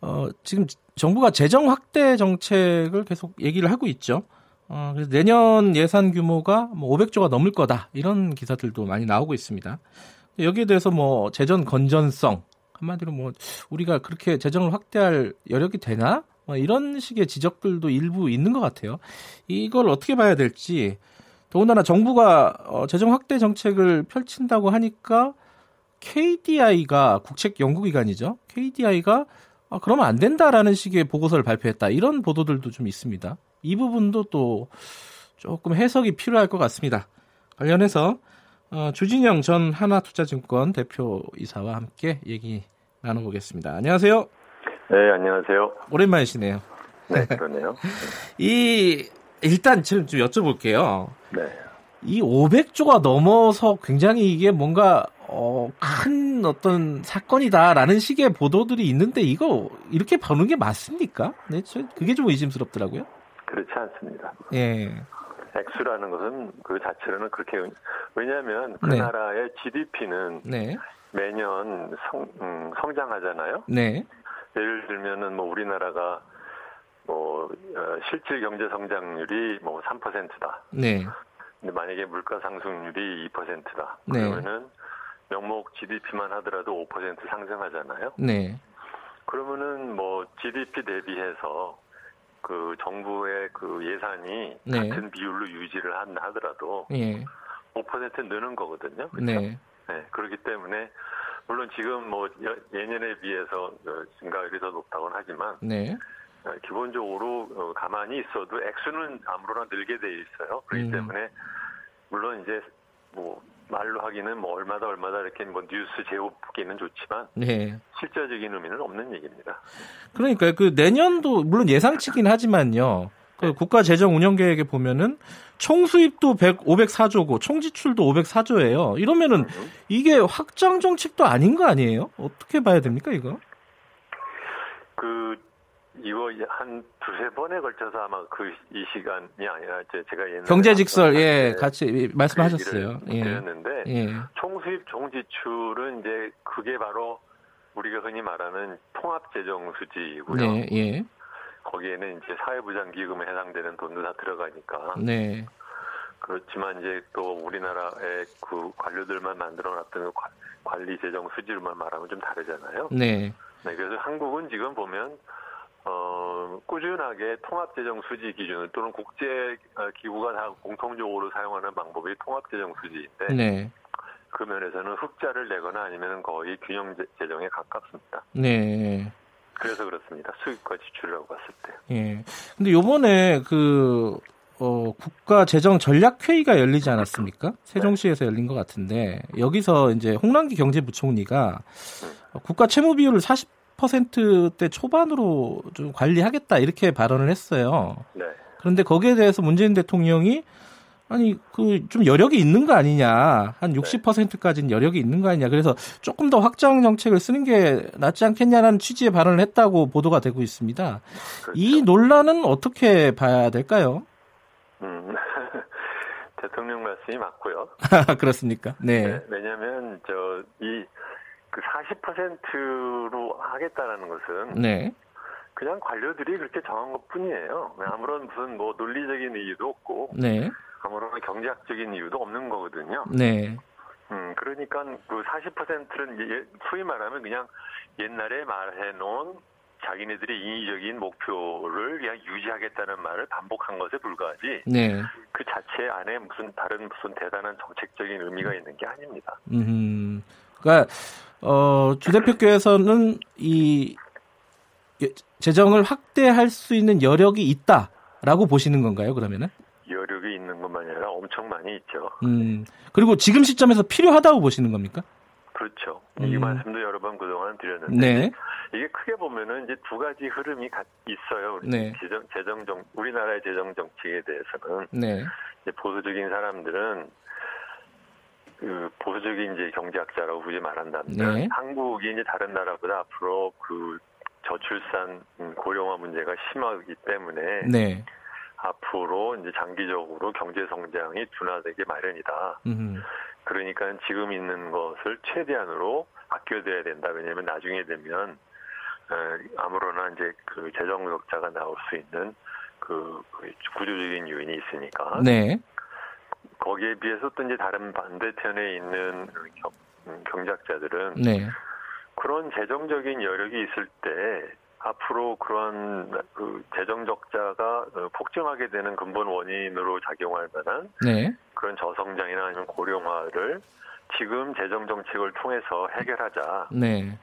어, 지금 정부가 재정 확대 정책을 계속 얘기를 하고 있죠. 어, 그래서 내년 예산 규모가 뭐 500조가 넘을 거다. 이런 기사들도 많이 나오고 있습니다. 여기에 대해서 뭐 재정 건전성, 한마디로 뭐 우리가 그렇게 재정을 확대할 여력이 되나? 뭐 이런 식의 지적들도 일부 있는 것 같아요. 이걸 어떻게 봐야 될지 더군다나 정부가 어, 재정 확대 정책을 펼친다고 하니까 KDI가 국책 연구기관이죠. KDI가 아, 그러면 안 된다라는 식의 보고서를 발표했다. 이런 보도들도 좀 있습니다. 이 부분도 또 조금 해석이 필요할 것 같습니다. 관련해서 어, 주진영 전 하나투자증권 대표이사와 함께 얘기 나눠보겠습니다. 안녕하세요. 네, 안녕하세요. 오랜만이시네요. 네, 그러네요. (laughs) 이 일단 지금 좀 여쭤볼게요. 네. 이 500조가 넘어서 굉장히 이게 뭔가 어, 큰 어떤 사건이다라는 식의 보도들이 있는데 이거 이렇게 보는 게 맞습니까? 네, 그게 좀 의심스럽더라고요. 그렇지 않습니다. 예. 액수라는 것은 그 자체로는 그렇게 왜냐하면 그 네. 나라의 GDP는 네. 매년 성, 음, 성장하잖아요. 네. 예를 들면은 뭐 우리나라가 뭐 어, 실질 경제 성장률이 뭐 3%다. 네. 근데 만약에 물가 상승률이 2%다. 네. 그러면은 명목 GDP만 하더라도 5% 상승하잖아요. 네. 그러면은 뭐 GDP 대비해서 그 정부의 그 예산이 네. 같은 비율로 유지를 한 하더라도 예. 5% 느는 거거든요. 그렇죠? 네. 네. 그렇기 때문에 물론 지금 뭐 예년에 비해서 어, 증가율이 더 높다고는 하지만 네. 어, 기본적으로 어, 가만히 있어도 액수는 아무로나 늘게 돼 있어요. 그렇기 음. 때문에 물론 이제 뭐 말로 하기는 뭐 얼마다 얼마다 이렇게 뭐 뉴스 제목기는 좋지만 네. 실제적인 의미는 없는 얘기입니다. 그러니까 그 내년도 물론 예상치긴 하지만요. 그 네. 국가 재정 운영 계획에 보면은 총 수입도 100, 504조고 총 지출도 504조예요. 이러면은 음. 이게 확장 정책도 아닌 거 아니에요? 어떻게 봐야 됩니까, 이거? 그 이거 한 두세 번에 걸쳐서 아마 그 이 시간이 아니라 제가 옛날에 경제직설 예 같이 말씀하셨어요. 예. 드렸는데 예. 총수입 총지출은 이제 그게 바로 우리가 흔히 말하는 통합재정수지이고요. 네, 예. 거기에는 이제 사회부장기금에 해당되는 돈도 다 들어가니까. 네. 그렇지만 이제 또 우리나라의 그 관료들만 만들어놨던 그 관리 재정 수지로만 말하면 좀 다르잖아요. 네. 네. 그래서 한국은 지금 보면 어, 꾸준하게 통합재정 수지 기준을 또는 국제 어, 기구가 다 공통적으로 사용하는 방법이 통합재정 수지인데 네. 그 면에서는 흑자를 내거나 아니면 거의 균형 재정에 가깝습니다. 네. 그래서 그렇습니다. 수입과 지출이라고 봤을 때. 예. 근데 요번에 그 어, 국가 재정 전략 회의가 열리지 않았습니까? 세종시에서 열린 것 같은데 여기서 이제 홍남기 경제부총리가 음. 국가 채무 비율을 40 10%대 초반으로 좀 관리하겠다 이렇게 발언을 했어요. 네. 그런데 거기에 대해서 문재인 대통령이 아니 그 좀 여력이 있는 거 아니냐 한 60%까지는 여력이 있는 거 아니냐 그래서 조금 더 확장 정책을 쓰는 게 낫지 않겠냐라는 취지의 발언을 했다고 보도가 되고 있습니다. 그렇죠. 이 논란은 어떻게 봐야 될까요? 음, (laughs) 대통령 말씀이 맞고요. (laughs) 그렇습니까? 네. 네 왜냐하면 저 이 그 40%로 하겠다라는 것은 네. 그냥 관료들이 그렇게 정한 것 뿐이에요. 아무런 무슨 뭐 논리적인 이유도 없고 네. 아무런 경제학적인 이유도 없는 거거든요. 네. 음, 그러니까 그 40%는 소위 말하면 그냥 옛날에 말해 놓은 자기네들의 인위적인 목표를 그냥 유지하겠다는 말을 반복한 것에 불과하지. 네. 그 자체 안에 무슨 다른 무슨 대단한 정책적인 의미가 있는 게 아닙니다. 음. 그러니까 어, 주 대표께서는 이 재정을 확대할 수 있는 여력이 있다라고 보시는 건가요? 그러면은? 여력이 있는 것만 아니라 엄청 많이 있죠. 음. 그리고 지금 시점에서 필요하다고 보시는 겁니까? 그렇죠. 음. 이 말씀도 여러 번 그동안 드렸는데 네. 이게 크게 보면은 이제 두 가지 흐름이 있어요. 우리 네. 재정 재정 정 우리나라의 재정 정책에 대해서는 네. 보수적인 사람들은 그 보수적인 이제 경제학자라고 굳이 말한다면 네. 한국이 이제 다른 나라보다 앞으로 그 저출산 음, 고령화 문제가 심하기 때문에 네. 앞으로 이제 장기적으로 경제 성장이 둔화되기 마련이다. 음흠. 그러니까 지금 있는 것을 최대한으로 아껴둬야 된다. 왜냐하면 나중에 되면 어, 아무로나 이제 그 재정 적자가 나올 수 있는 그, 그 구조적인 요인이 있으니까. 네. 거기에 비해서 또 이제 다른 반대편에 있는 경, 음, 경제학자들은 네. 그런 재정적인 여력이 있을 때 앞으로 그런 그 재정 적자가 어, 폭증하게 되는 근본 원인으로 작용할 만한 네. 그런 저성장이나 아니면 고령화를 지금 재정 정책을 통해서 해결하자. 네.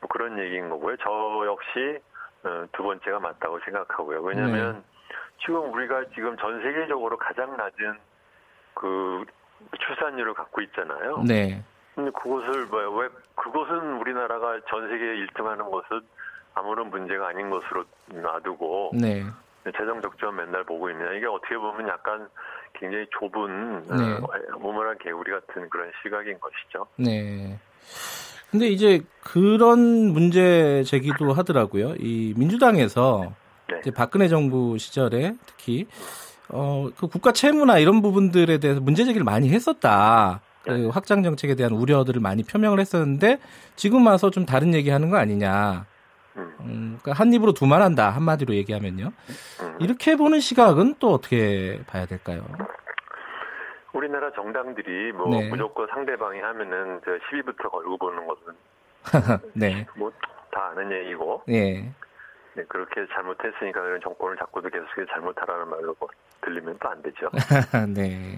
뭐 그런 얘기인 거고요. 저 역시 어, 두 번째가 맞다고 생각하고요. 왜냐하면 네. 지금 우리가 지금 전 세계적으로 가장 낮은 그 출산율을 갖고 있잖아요. 네. 근데 그것을 왜 그것은 우리나라가 전 세계에 1등하는 것은 아무런 문제가 아닌 것으로 놔두고 네. 재정 적자 맨날 보고 있냐 이게 어떻게 보면 약간 굉장히 좁은 네. 어, 모모란 개구리 같은 그런 시각인 것이죠. 네. 근데 이제 그런 문제 제기도 하더라고요. 이 민주당에서 네. 이제 박근혜 정부 시절에 특히 어, 그 국가 채무나 이런 부분들에 대해서 문제 제기를 많이 했었다. 그 네. 확장 정책에 대한 우려들을 많이 표명을 했었는데 지금 와서 좀 다른 얘기하는 거 아니냐. 음, 음 그러니까 한 입으로 두말한다 한마디로 얘기하면요. 음. 이렇게 보는 시각은 또 어떻게 봐야 될까요? 우리나라 정당들이 뭐 네. 무조건 상대방이 하면은 저 시비부터 걸고 보는 것은 (laughs) 네. 뭐 다 아는 얘기고. 네. 네, 그렇게 잘못했으니까 이런 정권을 잡고도 계속 잘못하라는 말로 뭐 들리면 또 안 되죠. (laughs) 네.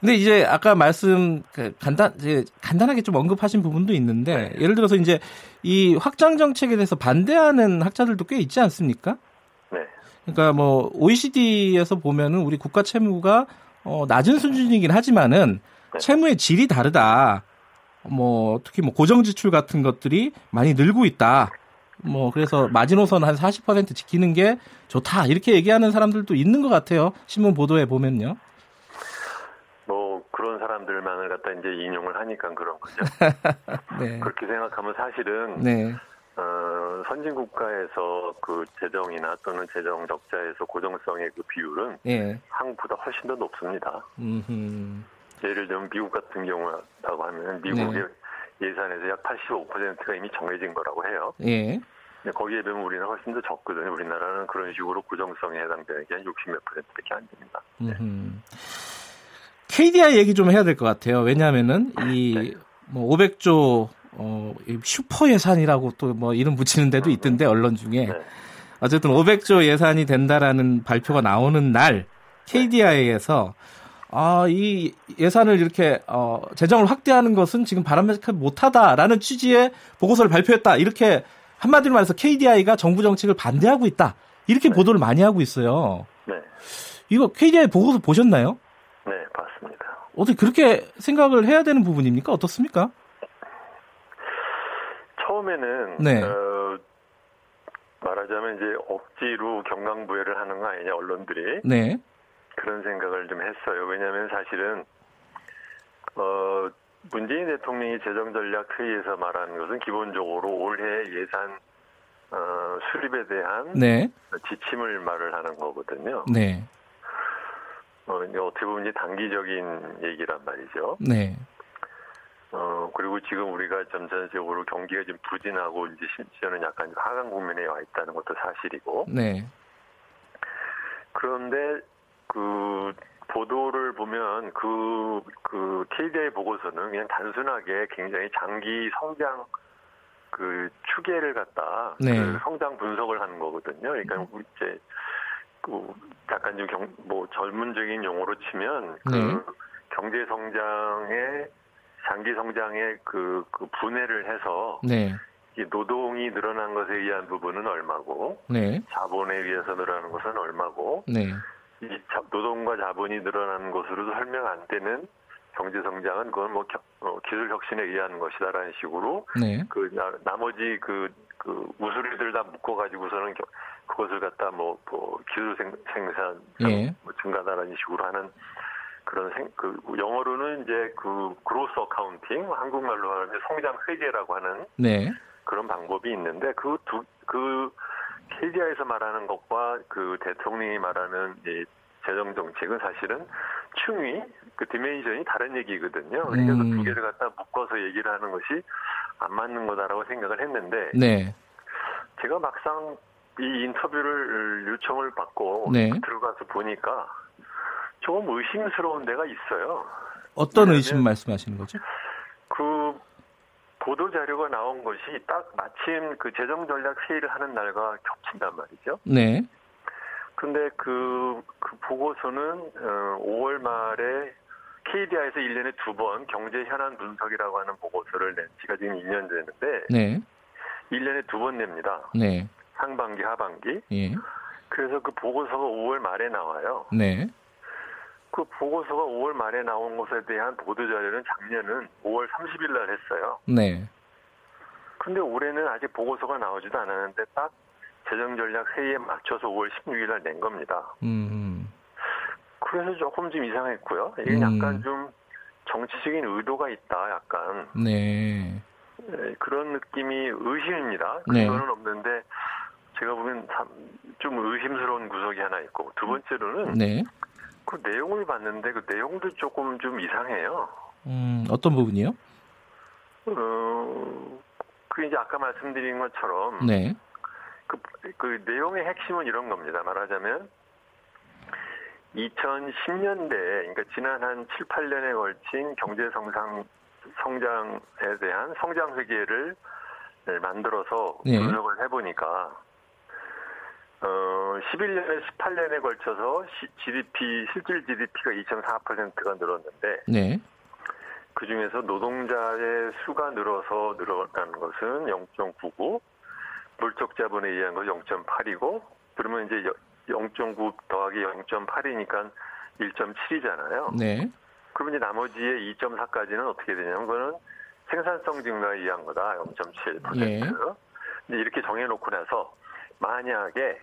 근데 이제 아까 말씀 그 간단 이제 간단하게 좀 언급하신 부분도 있는데 네. 예를 들어서 이제 이 확장 정책에 대해서 반대하는 학자들도 꽤 있지 않습니까? 네. 그러니까 뭐 OECD에서 보면은 우리 국가 채무가 어 낮은 수준이긴 하지만은 네. 채무의 질이 다르다. 뭐 특히 뭐 고정 지출 같은 것들이 많이 늘고 있다. 뭐 그래서 마지노선 한 40% 지키는 게 좋다 이렇게 얘기하는 사람들도 있는 것 같아요. 신문 보도에 보면요. 뭐 그런 사람들만을 갖다 이제 인용을 하니까 그런 거죠. (laughs) 네. 그렇게 생각하면 사실은 네. 어, 선진 국가에서 그 재정이나 또는 재정 적자에서 고정성의 그 비율은 예. 한국보다 훨씬 더 높습니다. 음흠. 예를 들면 미국 같은 경우라고 하면 미국의 네. 예산에서 약 85%가 이미 정해진 거라고 해요. 예. 거기에 비하면 우리는 훨씬 더 적거든요. 우리나라는 그런 식으로 고정성에 해당되는 게 한 60몇 퍼센트밖에 안 됩니다. 네. KDI 얘기 좀 해야 될 것 같아요. 왜냐하면은 이뭐 500조 어, 슈퍼 예산이라고 또 뭐 이름 붙이는 데도 있던데 언론 중에 네. 어쨌든 500조 예산이 된다라는 발표가 나오는 날 KDI에서 아, 이 예산을 이렇게 어, 재정을 확대하는 것은 지금 바람직하지 못하다라는 취지의 보고서를 발표했다. 이렇게 한마디로 말해서 KDI가 정부 정책을 반대하고 있다. 이렇게 네. 보도를 많이 하고 있어요. 네. 이거 KDI 보고서 보셨나요? 네, 봤습니다. 어떻게 그렇게 생각을 해야 되는 부분입니까? 어떻습니까? 처음에는 네. 어, 말하자면 이제 억지로 경강부회를 하는 거 아니냐 언론들이 네. 그런 생각을 좀 했어요. 왜냐하면 사실은 어, 문재인 대통령이 재정전략회의에서 말하는 것은 기본적으로 올해 예산 어, 수립에 대한 네. 지침을 말을 하는 거거든요. 네. 어, 어떻게 보면 이제 단기적인 얘기란 말이죠. 네. 어, 그리고 지금 우리가 점차적으로 경기가 좀 부진하고 이제 심지어는 약간 하강 국면에 와 있다는 것도 사실이고. 네. 그런데 그 보도를 보면 그, 그 KDI 보고서는 그냥 단순하게 굉장히 장기 성장 그 추계를 갖다 네. 그 성장 분석을 하는 거거든요. 그러니까 음. 이제 그 약간 좀 경, 뭐 전문적인 용어로 치면 그 네. 경제 성장의 장기 성장의 그, 그 분해를 해서 네. 이 노동이 늘어난 것에 의한 부분은 얼마고 네. 자본에 의해서 늘어나는 것은 얼마고 네. 이 자, 노동과 자본이 늘어나는 것으로도 설명 안 되는 경제 성장은 그건 뭐 겨, 어, 기술 혁신에 의한 것이다라는 식으로 네. 그 나, 머지 그, 그 우수리들 다 묶어 가지고서는 그것을 갖다 뭐, 뭐 기술 생, 생산 예. 뭐 증가다라는 식으로 하는 그런 생, 그 영어로는 이제 그 growth accounting 한국말로 하면 성장 회계라고 하는 네. 그런 방법이 있는데 그 두그 그 KDI에서 말하는 것과 그 대통령이 말하는 이 재정 정책은 사실은 충위 그 디멘션이 다른 얘기거든요. 그러니까 그 음. 그두 개를 갖다 묶어서 얘기를 하는 것이 안 맞는 거다라고 생각을 했는데 네. 제가 막상 이 인터뷰를 요청을 받고 네. 들어가서 보니까 조금 의심스러운 데가 있어요. 어떤 의심 말씀하시는 거죠? 그 보도 자료가 나온 것이 딱 마침 그 재정 전략 회의를 하는 날과 겹친단 말이죠. 네. 근데 그, 그 보고서는 어, 5월 말에 KDI에서 1년에 두 번 경제 현안 분석이라고 하는 보고서를 낸 지가 지금 2년 됐는데 네. 1년에 두 번 냅니다. 네. 상반기, 하반기. 예. 그래서 그 보고서가 5월 말에 나와요. 네. 그 보고서가 5월 말에 나온 것에 대한 보도 자료는 작년은 5월 30일 날 했어요. 네. 근데 올해는 아직 보고서가 나오지도 않았는데 딱 재정 전략 회의에 맞춰서 5월 16일 날 낸 겁니다. 음. 그래서 조금 좀 이상했고요. 이게 음. 약간 좀 정치적인 의도가 있다, 약간. 네. 네 그런 느낌이 의심입니다. 네. 그거는 없는데 제가 보면 좀 의심스러운 구석이 하나 있고 두 번째로는 네. 그 내용을 봤는데 그 내용도 조금 좀 이상해요. 음, 어떤 부분이요? 어, 그 이제 아까 말씀드린 것처럼 네. 그, 그 내용의 핵심은 이런 겁니다. 말하자면 2010년대, 그러니까 지난 한 7, 8년에 걸친 경제 성장 성장에 대한 성장 회계를 만들어서 네. 분석을 해보니까 어, 11년에 18년에 걸쳐서 GDP 실질 GDP가 2.4%가 늘었는데 네. 그 중에서 노동자의 수가 늘어서 늘어난 것은 0.99, 물적 자본에 의한 거 0.8이고 그러면 이제 0.9 더하기 0.8이니까 1.7이잖아요. 네. 그러면 이제 나머지의 2.4까지는 어떻게 되냐면 그거는 생산성 증가에 의한 거다. 0.7%. 예. 이렇게 정해놓고 나서 만약에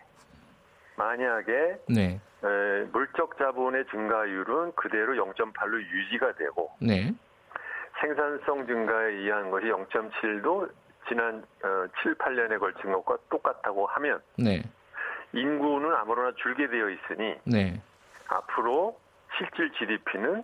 만약에 네. 에, 물적 자본의 증가율은 그대로 0.8로 유지가 되고 네. 생산성 증가에 의한 것이 0.7도 지난 어, 7, 8년에 걸친 것과 똑같다고 하면 네. 인구는 아무러나 줄게 되어 있으니 네. 앞으로 실질 GDP는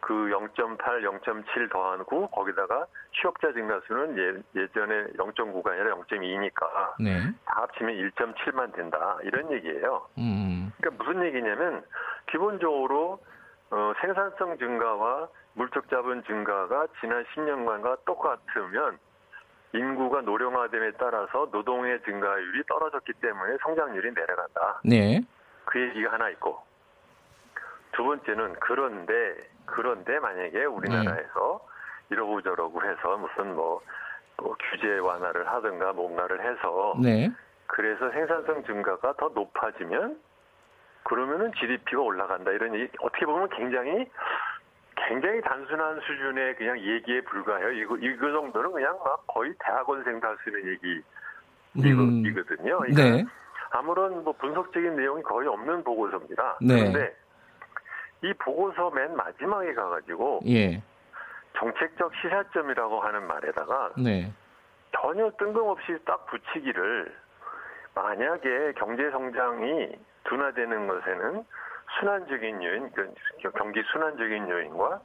그 0.8, 0.7 더하고 거기다가 취업자 증가수는 예, 예전에 0.9가 아니라 0.2니까 네. 다 합치면 1.7만 된다 이런 얘기예요. 음. 그러니까 무슨 얘기냐면 기본적으로 어, 생산성 증가와 물적 자본 증가가 지난 10년간과 똑같으면 인구가 노령화됨에 따라서 노동의 증가율이 떨어졌기 때문에 성장률이 내려간다. 네. 그 얘기가 하나 있고 두 번째는 그런데 그런데 만약에 우리나라에서 네. 이러고 저러고 해서 무슨 뭐, 뭐 규제 완화를 하든가 뭔가를 해서 네. 그래서 생산성 증가가 더 높아지면 그러면은 GDP가 올라간다 이런 얘기 어떻게 보면 굉장히 굉장히 단순한 수준의 그냥 얘기에 불과해요. 이거 이거 정도는 그냥 막 거의 대학원생도 할 수 있는 얘기 음. 이거든요. 그러니까 네. 아무런 뭐 분석적인 내용이 거의 없는 보고서입니다. 네. 그런데 이 보고서 맨 마지막에 가가지고 예. 정책적 시사점이라고 하는 말에다가 네. 전혀 뜬금없이 딱 붙이기를 만약에 경제 성장이 둔화되는 것에는 순환적인 요인, 그 경기 순환적인 요인과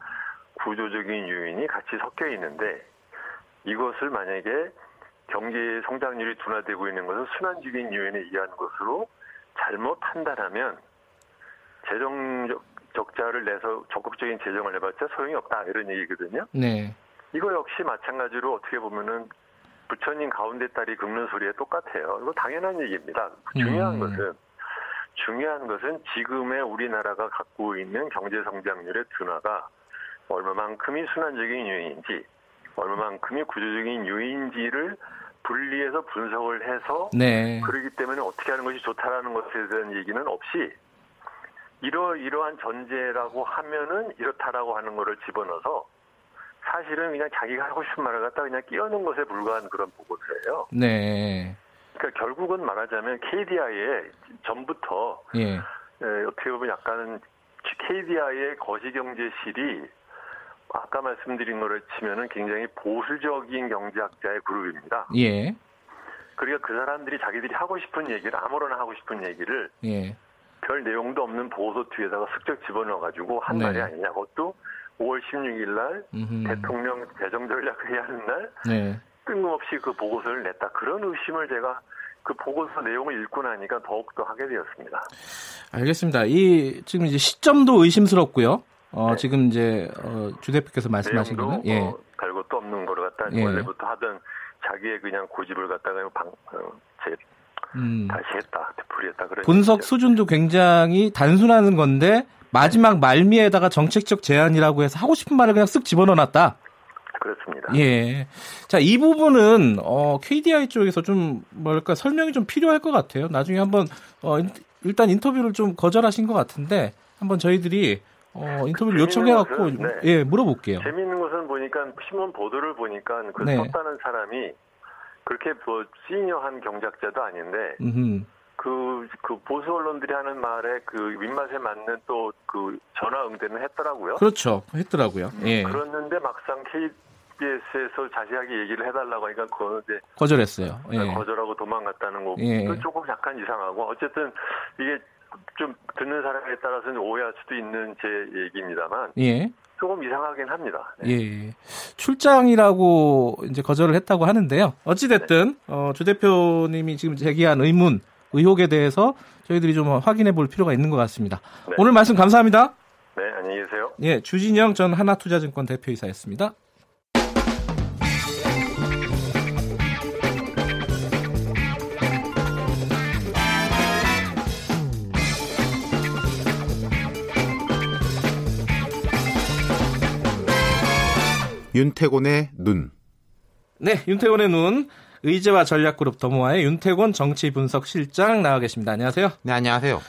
구조적인 요인이 같이 섞여 있는데 이것을 만약에 경기 성장률이 둔화되고 있는 것을 순환적인 요인에 의한 것으로 잘못 판단하면 재정적 적자를 내서 적극적인 재정을 해봤자 소용이 없다 이런 얘기거든요. 네. 이거 역시 마찬가지로 어떻게 보면은 부처님 가운데 딸이 긁는 소리에 똑같아요. 이거 당연한 얘기입니다. 중요한 음. 것은 중요한 것은 지금의 우리나라가 갖고 있는 경제 성장률의 둔화가 얼마만큼이 순환적인 요인인지 얼마만큼이 구조적인 요인지를 분리해서 분석을 해서 네. 그러기 때문에 어떻게 하는 것이 좋다라는 것에 대한 얘기는 없이 이러 이러한 전제라고 하면은 이렇다라고 하는 거를 집어넣어서 사실은 그냥 자기가 하고 싶은 말을 갖다 그냥 끼얹는 것에 불과한 그런 보고서예요. 네. 그러니까 결국은 말하자면 KDI에 전부터 예. 에, 어떻게 보면 약간은 KDI의 거시경제실이 아까 말씀드린 거를 치면은 굉장히 보수적인 경제학자의 그룹입니다. 예. 그러니까 그 사람들이 자기들이 하고 싶은 얘기를 아무거나 하고 싶은 얘기를 예. 별 내용도 없는 보고서 뒤에다가 슬쩍 집어넣어가지고 한 네. 말이 아니냐. 그것도 5월 16일 날 음흠. 대통령 재정 전략 회의하는 날 네. 뜬금없이 그 보고서를 냈다. 그런 의심을 제가 그 보고서 내용을 읽고 나니까 더욱더 하게 되었습니다. 알겠습니다. 이 지금 이제 시점도 의심스럽고요. 어, 네. 지금 이제 어, 주 대표께서 말씀하신 거는 예. 뭐별 것도 없는 거를 갖다 예. 원래부터 하던 자기의 그냥 고집을 갖다가 방, 어, 제 음. 다시 했다, 되풀이했다. 그런 분석 얘기죠. 수준도 굉장히 단순한 건데 마지막 말미에다가 정책적 제안이라고 해서 하고 싶은 말을 그냥 쓱 집어넣어놨다. 그렇습니다. 예. 자, 이 부분은, 어, KDI 쪽에서 좀, 뭐랄까, 설명이 좀 필요할 것 같아요. 나중에 한번, 어, 일단 인터뷰를 좀 거절하신 것 같은데, 한번 저희들이, 어, 인터뷰를 요청해갖고, 네. 예, 물어볼게요. 재미있는 것은 보니까, 신문 보도를 보니까, 그 네. 썼다는 사람이, 그렇게 뭐 시니어한 경작자도 아닌데 그, 그 보수 언론들이 하는 말에 그 윗맛에 맞는 또 그 전화 응대는 했더라고요. 그렇죠. 했더라고요. 음, 예. 그랬는데 막상 KBS에서 자세하게 얘기를 해달라고 하니까 그거는 이제 거절했어요. 예. 네, 거절하고 도망갔다는 거. 예. 조금 약간 이상하고 어쨌든 이게 좀 듣는 사람에 따라서는 오해할 수도 있는 제 얘기입니다만. 예. 조금 이상하긴 합니다. 네. 예. 출장이라고 이제 거절을 했다고 하는데요. 어찌됐든, 네. 어, 주 대표님이 지금 제기한 의문, 의혹에 대해서 저희들이 좀 확인해 볼 필요가 있는 것 같습니다. 네. 오늘 말씀 감사합니다. 네, 안녕히 계세요. 예, 주진영 전 하나투자증권 대표이사였습니다. 윤태곤의 눈. 네, 윤태곤의 눈. 의제와 전략그룹 더모아의 윤태곤 정치분석실장 나와 계십니다. 안녕하세요. 네, 안녕하세요.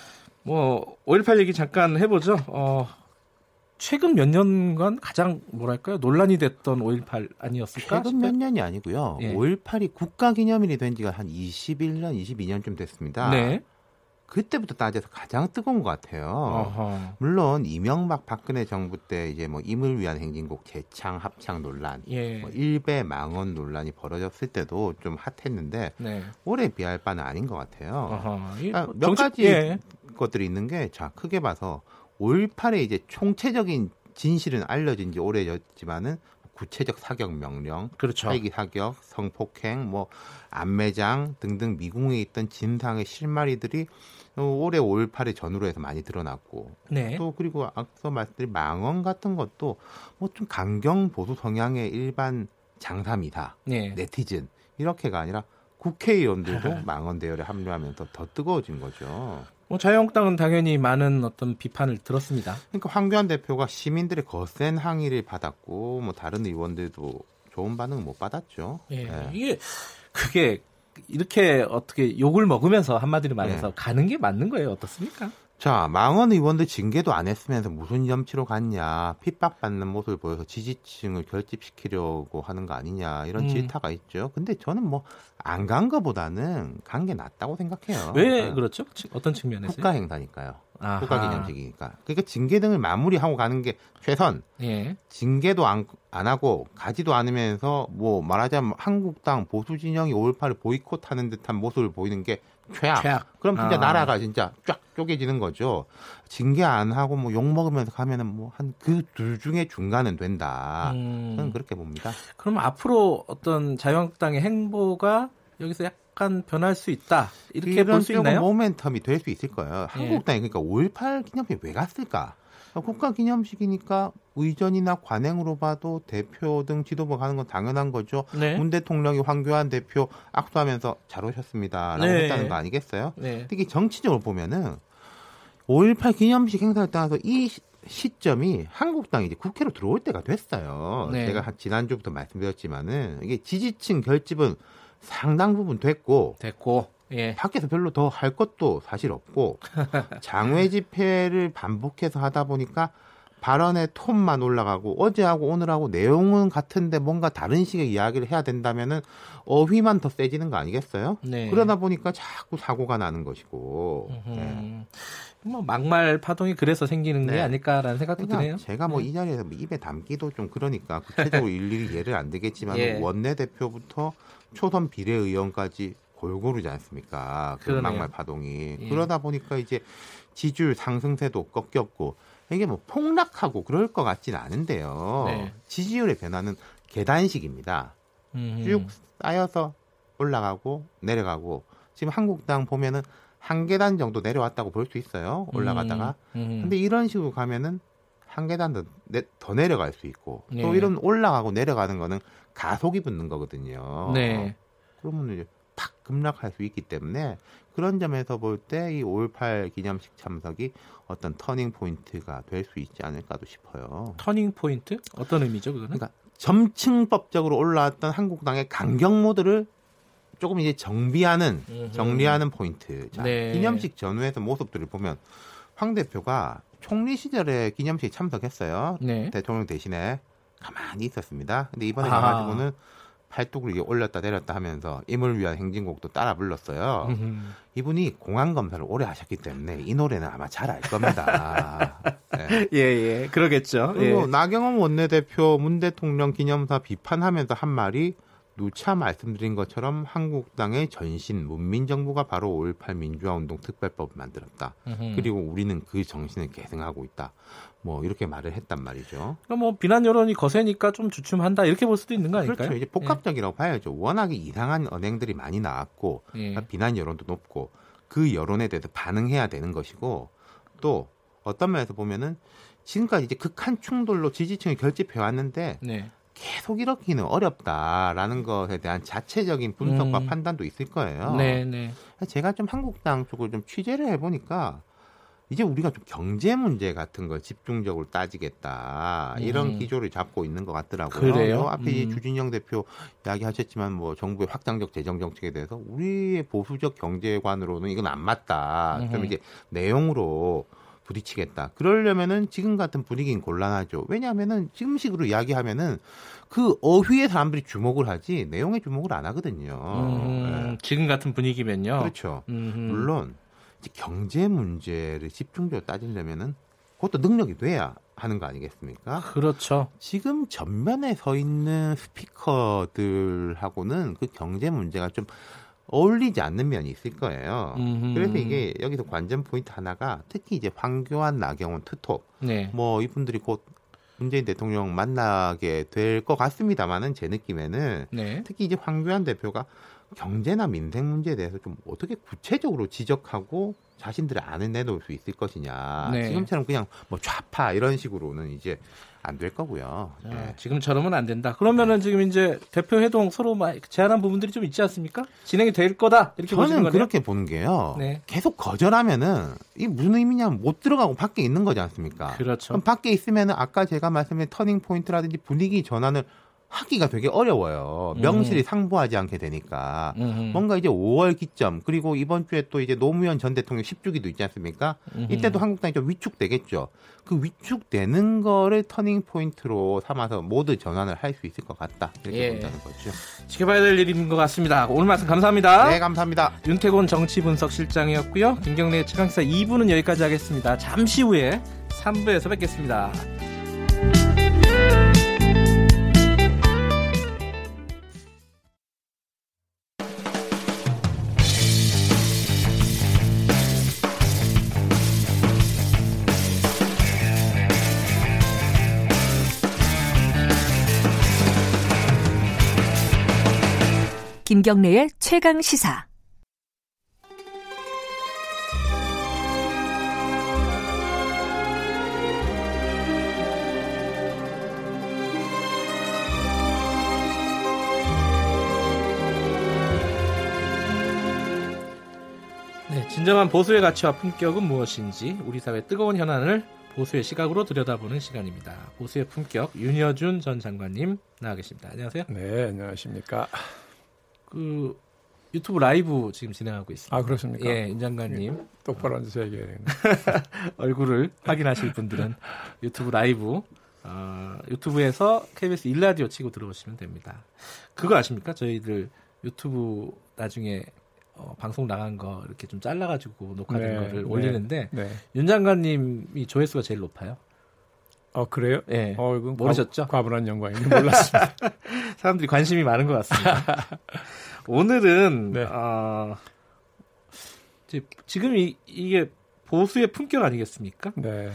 뭐, 5.18 얘기 잠깐 해보죠. 어, 최근 몇 년간 가장 뭐랄까요 논란이 됐던 5.18 아니었을까? 최근 몇 년이 아니고요. 예. 5.18이 국가기념일이 된 지가 한 21년, 22년쯤 됐습니다. 네. 그때부터 따져서 가장 뜨거운 것 같아요. 어허. 물론 이명박 박근혜 정부 때 이제 뭐 임을 위한 행진곡 재창 합창 논란, 예. 뭐 일배 망언 논란이 벌어졌을 때도 좀 핫했는데 네. 올해 비할 바는 아닌 것 같아요. 그러니까 몇 정치, 가지 예. 것들이 있는 게 자 크게 봐서 5.18의 이제 총체적인 진실은 알려진 지 오래졌지만은 구체적 사격 명령, 그렇죠. 헬기 사격, 성폭행, 뭐 안매장 등등 미궁에 있던 진상의 실마리들이 올해 5.18의 전후로 해서 많이 드러났고 네. 또 그리고 앞서 말씀드린 망언 같은 것도 뭐 좀 강경 보수 성향의 일반 장삼이다 네. 네티즌 이렇게가 아니라 국회의원들도 (laughs) 망언 대열에 합류하면서 더 뜨거워진 거죠. 뭐 자유한국당은 당연히 많은 어떤 비판을 들었습니다. 그러니까 황교안 대표가 시민들의 거센 항의를 받았고 뭐 다른 의원들도 좋은 반응 못 받았죠. 예, 네. 이게 그게 이렇게 어떻게 욕을 먹으면서 한마디로 말해서 네. 가는 게 맞는 거예요. 어떻습니까? 자, 망원 의원들 징계도 안 했으면서 무슨 염치로 갔냐, 핍박받는 모습을 보여서 지지층을 결집시키려고 하는 거 아니냐, 이런 음. 질타가 있죠. 근데 저는 뭐, 안 간 거보다는 간 게 낫다고 생각해요. 왜 그러니까 그렇죠? 어떤 측면에서? 국가 행사니까요. 국가기념식이니까. 그러니까 징계 등을 마무리하고 가는 게 최선. 예. 징계도 안, 안 하고 가지도 않으면서 뭐 말하자면 한국당 보수 진영이 5.18을 보이콧하는 듯한 모습을 보이는 게 최악. 최악. 그럼 진짜 아. 나라가 진짜 쫙 쪼개지는 거죠. 징계 안 하고 뭐 욕 먹으면서 가면은 뭐 한 그 둘 중에 중간은 된다. 음. 저는 그렇게 봅니다. 그럼 앞으로 어떤 자유한국당의 행보가 여기서 약 간 변할 수 있다. 이렇게 볼 수 있나요? 모멘텀이 될 수 있을 거예요. 예. 한국당이 그러니까 5.18 기념일 왜 갔을까? 국가 기념식이니까 의전이나 관행으로 봐도 대표 등 지도부 가는 건 당연한 거죠. 네. 문 대통령이 황교안 대표 악수하면서 잘 오셨습니다라고 네. 했다는 거 아니겠어요? 네. 특히 정치적으로 보면은 5.18 기념식 행사를 떠나서 이 시점이 한국당이 이제 국회로 들어올 때가 됐어요. 네. 제가 지난주부터 말씀드렸지만은 이게 지지층 결집은 상당 부분 됐고 됐고 예. 밖에서 별로 더 할 것도 사실 없고 (laughs) 장외 집회를 반복해서 하다 보니까 발언의 톤만 올라가고 어제하고 오늘하고 내용은 같은데 뭔가 다른 식의 이야기를 해야 된다면은 어휘만 더 세지는 거 아니겠어요? 네. 그러다 보니까 자꾸 사고가 나는 것이고. 네. 뭐 막말 파동이 그래서 생기는 네. 게 아닐까라는 생각도 그러니까 드네요. 제가 뭐이 네. 자리에서 뭐 입에 담기도 좀 그러니까 구체적으로 (laughs) 일일이 예를 안 되겠지만 예. 원내 대표부터 초선 비례의원까지 골고루지 않습니까? 그 막말 파동이 예. 그러다 보니까 이제 지지율 상승세도 꺾였고 이게 뭐 폭락하고 그럴 것 같지는 않은데요. 네. 지지율의 변화는 계단식입니다. 음흠. 쭉 쌓여서 올라가고 내려가고 지금 한국당 보면은 한 계단 정도 내려왔다고 볼 수 있어요. 올라가다가. 음, 음. 근데 이런 식으로 가면은 한 계단 더, 내, 더 내려갈 수 있고 네. 또 이런 올라가고 내려가는 거는 가속이 붙는 거거든요. 네. 그러면 이제 팍 급락할 수 있기 때문에 그런 점에서 볼 때 이 5.18 기념식 참석이 어떤 turning point가 될 수 있지 않을까도 싶어요. turning point? 어떤 의미죠, 그거는? 그러니까 점층법적으로 올라왔던 한국당의 강경 모드를 조금 이제 정비하는 정리하는 포인트. 자, 네. 기념식 전후에서 모습들을 보면 황 대표가 총리 시절에 기념식 참석했어요. 네. 대통령 대신에 가만히 있었습니다. 근데 이번에 아. 가가지고는 팔뚝을 올렸다 내렸다 하면서 임을 위한 행진곡도 따라 불렀어요. 이분이 공안 검사를 오래 하셨기 때문에 이 노래는 아마 잘 알 겁니다. 네. (laughs) 예, 예. 그러겠죠. 그리고 예. 나경원 원내대표 문 대통령 기념사 비판하면서 한 말이 누차 말씀드린 것처럼 한국당의 전신 문민정부가 바로 5.18 민주화운동 특별법을 만들었다. 으흠. 그리고 우리는 그 정신을 계승하고 있다. 뭐 이렇게 말을 했단 말이죠. 그럼 뭐 비난 여론이 거세니까 좀 주춤한다 이렇게 볼 수도 있는 거 아닐까요? 그렇죠. 이제 복합적이라고 예. 봐야죠. 워낙에 이상한 언행들이 많이 나왔고 예. 그러니까 비난 여론도 높고 그 여론에 대해서 반응해야 되는 것이고 또 어떤 면에서 보면은 지금까지 이제 극한 충돌로 지지층이 결집해 왔는데 네. 계속 이렇기는 어렵다라는 것에 대한 자체적인 분석과 음. 판단도 있을 거예요. 네, 네. 제가 좀 한국당 쪽을 좀 취재를 해보니까 이제 우리가 좀 경제 문제 같은 걸 집중적으로 따지겠다 이런 음. 기조를 잡고 있는 것 같더라고요. 그래요? 앞에 음. 주진영 대표 이야기하셨지만 뭐 정부의 확장적 재정 정책에 대해서 우리의 보수적 경제관으로는 이건 안 맞다. 음. 좀 이제 내용으로 부딪히겠다. 그러려면은 지금 같은 분위기는 곤란하죠. 왜냐하면은 지금식으로 이야기하면은 그 어휘에 사람들이 주목을 하지 내용에 주목을 안 하거든요. 음, 네. 지금 같은 분위기면요. 그렇죠. 음흠. 물론 경제 문제를 집중적으로 따지려면은 그것도 능력이 돼야 하는 거 아니겠습니까? 그렇죠. 지금 전면에 서 있는 스피커들하고는 그 경제 문제가 좀 어울리지 않는 면이 있을 거예요. 음흠. 그래서 이게 여기서 관전 포인트 하나가 특히 이제 황교안, 나경원, 투톱, 네. 뭐 이분들이 곧 문재인 대통령 만나게 될 것 같습니다만은 제 느낌에는 네. 특히 이제 황교안 대표가 경제나 민생 문제에 대해서 좀 어떻게 구체적으로 지적하고 자신들의 안을 내놓을 수 있을 것이냐. 네. 지금처럼 그냥 뭐 좌파 이런 식으로는 이제 안 될 거고요. 아, 네. 지금처럼은 안 된다. 그러면은 지금 이제 대표 회동 서로 제안한 부분들이 좀 있지 않습니까? 진행이 될 거다 이렇게 저는 그렇게 보는 게요. 네. 계속 거절하면은 이 무슨 의미냐면 못 들어가고 밖에 있는 거지 않습니까? 그렇죠. 그럼 밖에 있으면은 아까 제가 말씀드린 turning point라든지 분위기 전환을 하기가 되게 어려워요. 명실이 음. 상부하지 않게 되니까. 음. 뭔가 이제 5월 기점 그리고 이번 주에 또 이제 노무현 전 대통령 10주기도 있지 않습니까? 음. 이때도 한국당이 좀 위축되겠죠. 그 위축되는 거를 터닝 포인트로 삼아서 모두 전환을 할 수 있을 것 같다. 이렇게 예. 본다는 거죠. 지켜봐야 될 일인 것 같습니다. 오늘 말씀 감사합니다. 네, 감사합니다. 윤태곤 정치분석실장이었고요. 김경래 최강사 2부는 여기까지 하겠습니다. 잠시 후에 3부에서 뵙겠습니다. 김경래의 최강 시사. 네, 진정한 보수의 가치와 품격은 무엇인지 우리 사회 뜨거운 현안을 보수의 시각으로 들여다보는 시간입니다. 보수의 품격 윤여준 전 장관님 나와 계십니다. 안녕하세요. 네, 안녕하십니까. 그 유튜브 라이브 지금 진행하고 있습니다. 아 그렇습니까? 예, 임 장관님 예, 똑바로 앉아서 얘기해야 (laughs) 얼굴을 확인하실 분들은 유튜브 라이브 어, 유튜브에서 KBS 일라디오 치고 들어오시면 됩니다. 그거 아십니까? 저희들 유튜브 나중에 어, 방송 나간 거 이렇게 좀 잘라가지고 녹화된 네, 거를 네, 올리는데 네. 윤 장관님이 조회수가 제일 높아요. 어 그래요? 예. 어, 모르셨죠? 과, 분한 영광인데 몰랐습니다. (laughs) 사람들이 관심이 많은 것 같습니다. 오늘은 (laughs) 네. 어, 지금 이, 이게 보수의 품격 아니겠습니까? 네.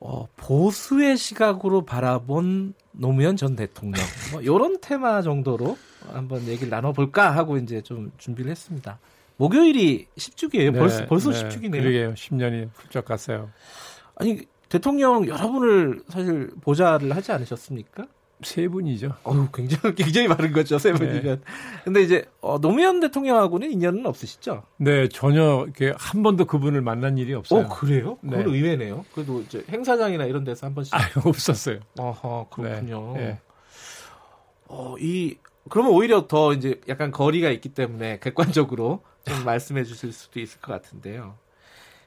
어, 보수의 시각으로 바라본 노무현 전 대통령 뭐 이런 테마 정도로 한번 얘기를 나눠볼까 하고 이제 좀 준비를 했습니다. 목요일이 10주기예요. 네, 벌써 벌써 네, 10주기네요. 그러게요. 10년이 훌쩍 갔어요. 아니 대통령 여러분을 사실 보좌를 하지 않으셨습니까? 세 분이죠. 어 굉장히 굉장히 많은 거죠 세 분이면. 네. 근데 이제 어, 노무현 대통령하고는 인연은 없으시죠? 네, 전혀 이렇게 한 번도 그분을 만난 일이 없어요. 어 그래요? 네. 그건 의외네요. 그래도 이제 행사장이나 이런 데서 한 번씩. 아, 없었어요. 아하 그렇군요. 네. 네. 어이 그러면 오히려 더 이제 약간 거리가 있기 때문에 객관적으로 좀 (laughs) 말씀해 주실 수도 있을 것 같은데요.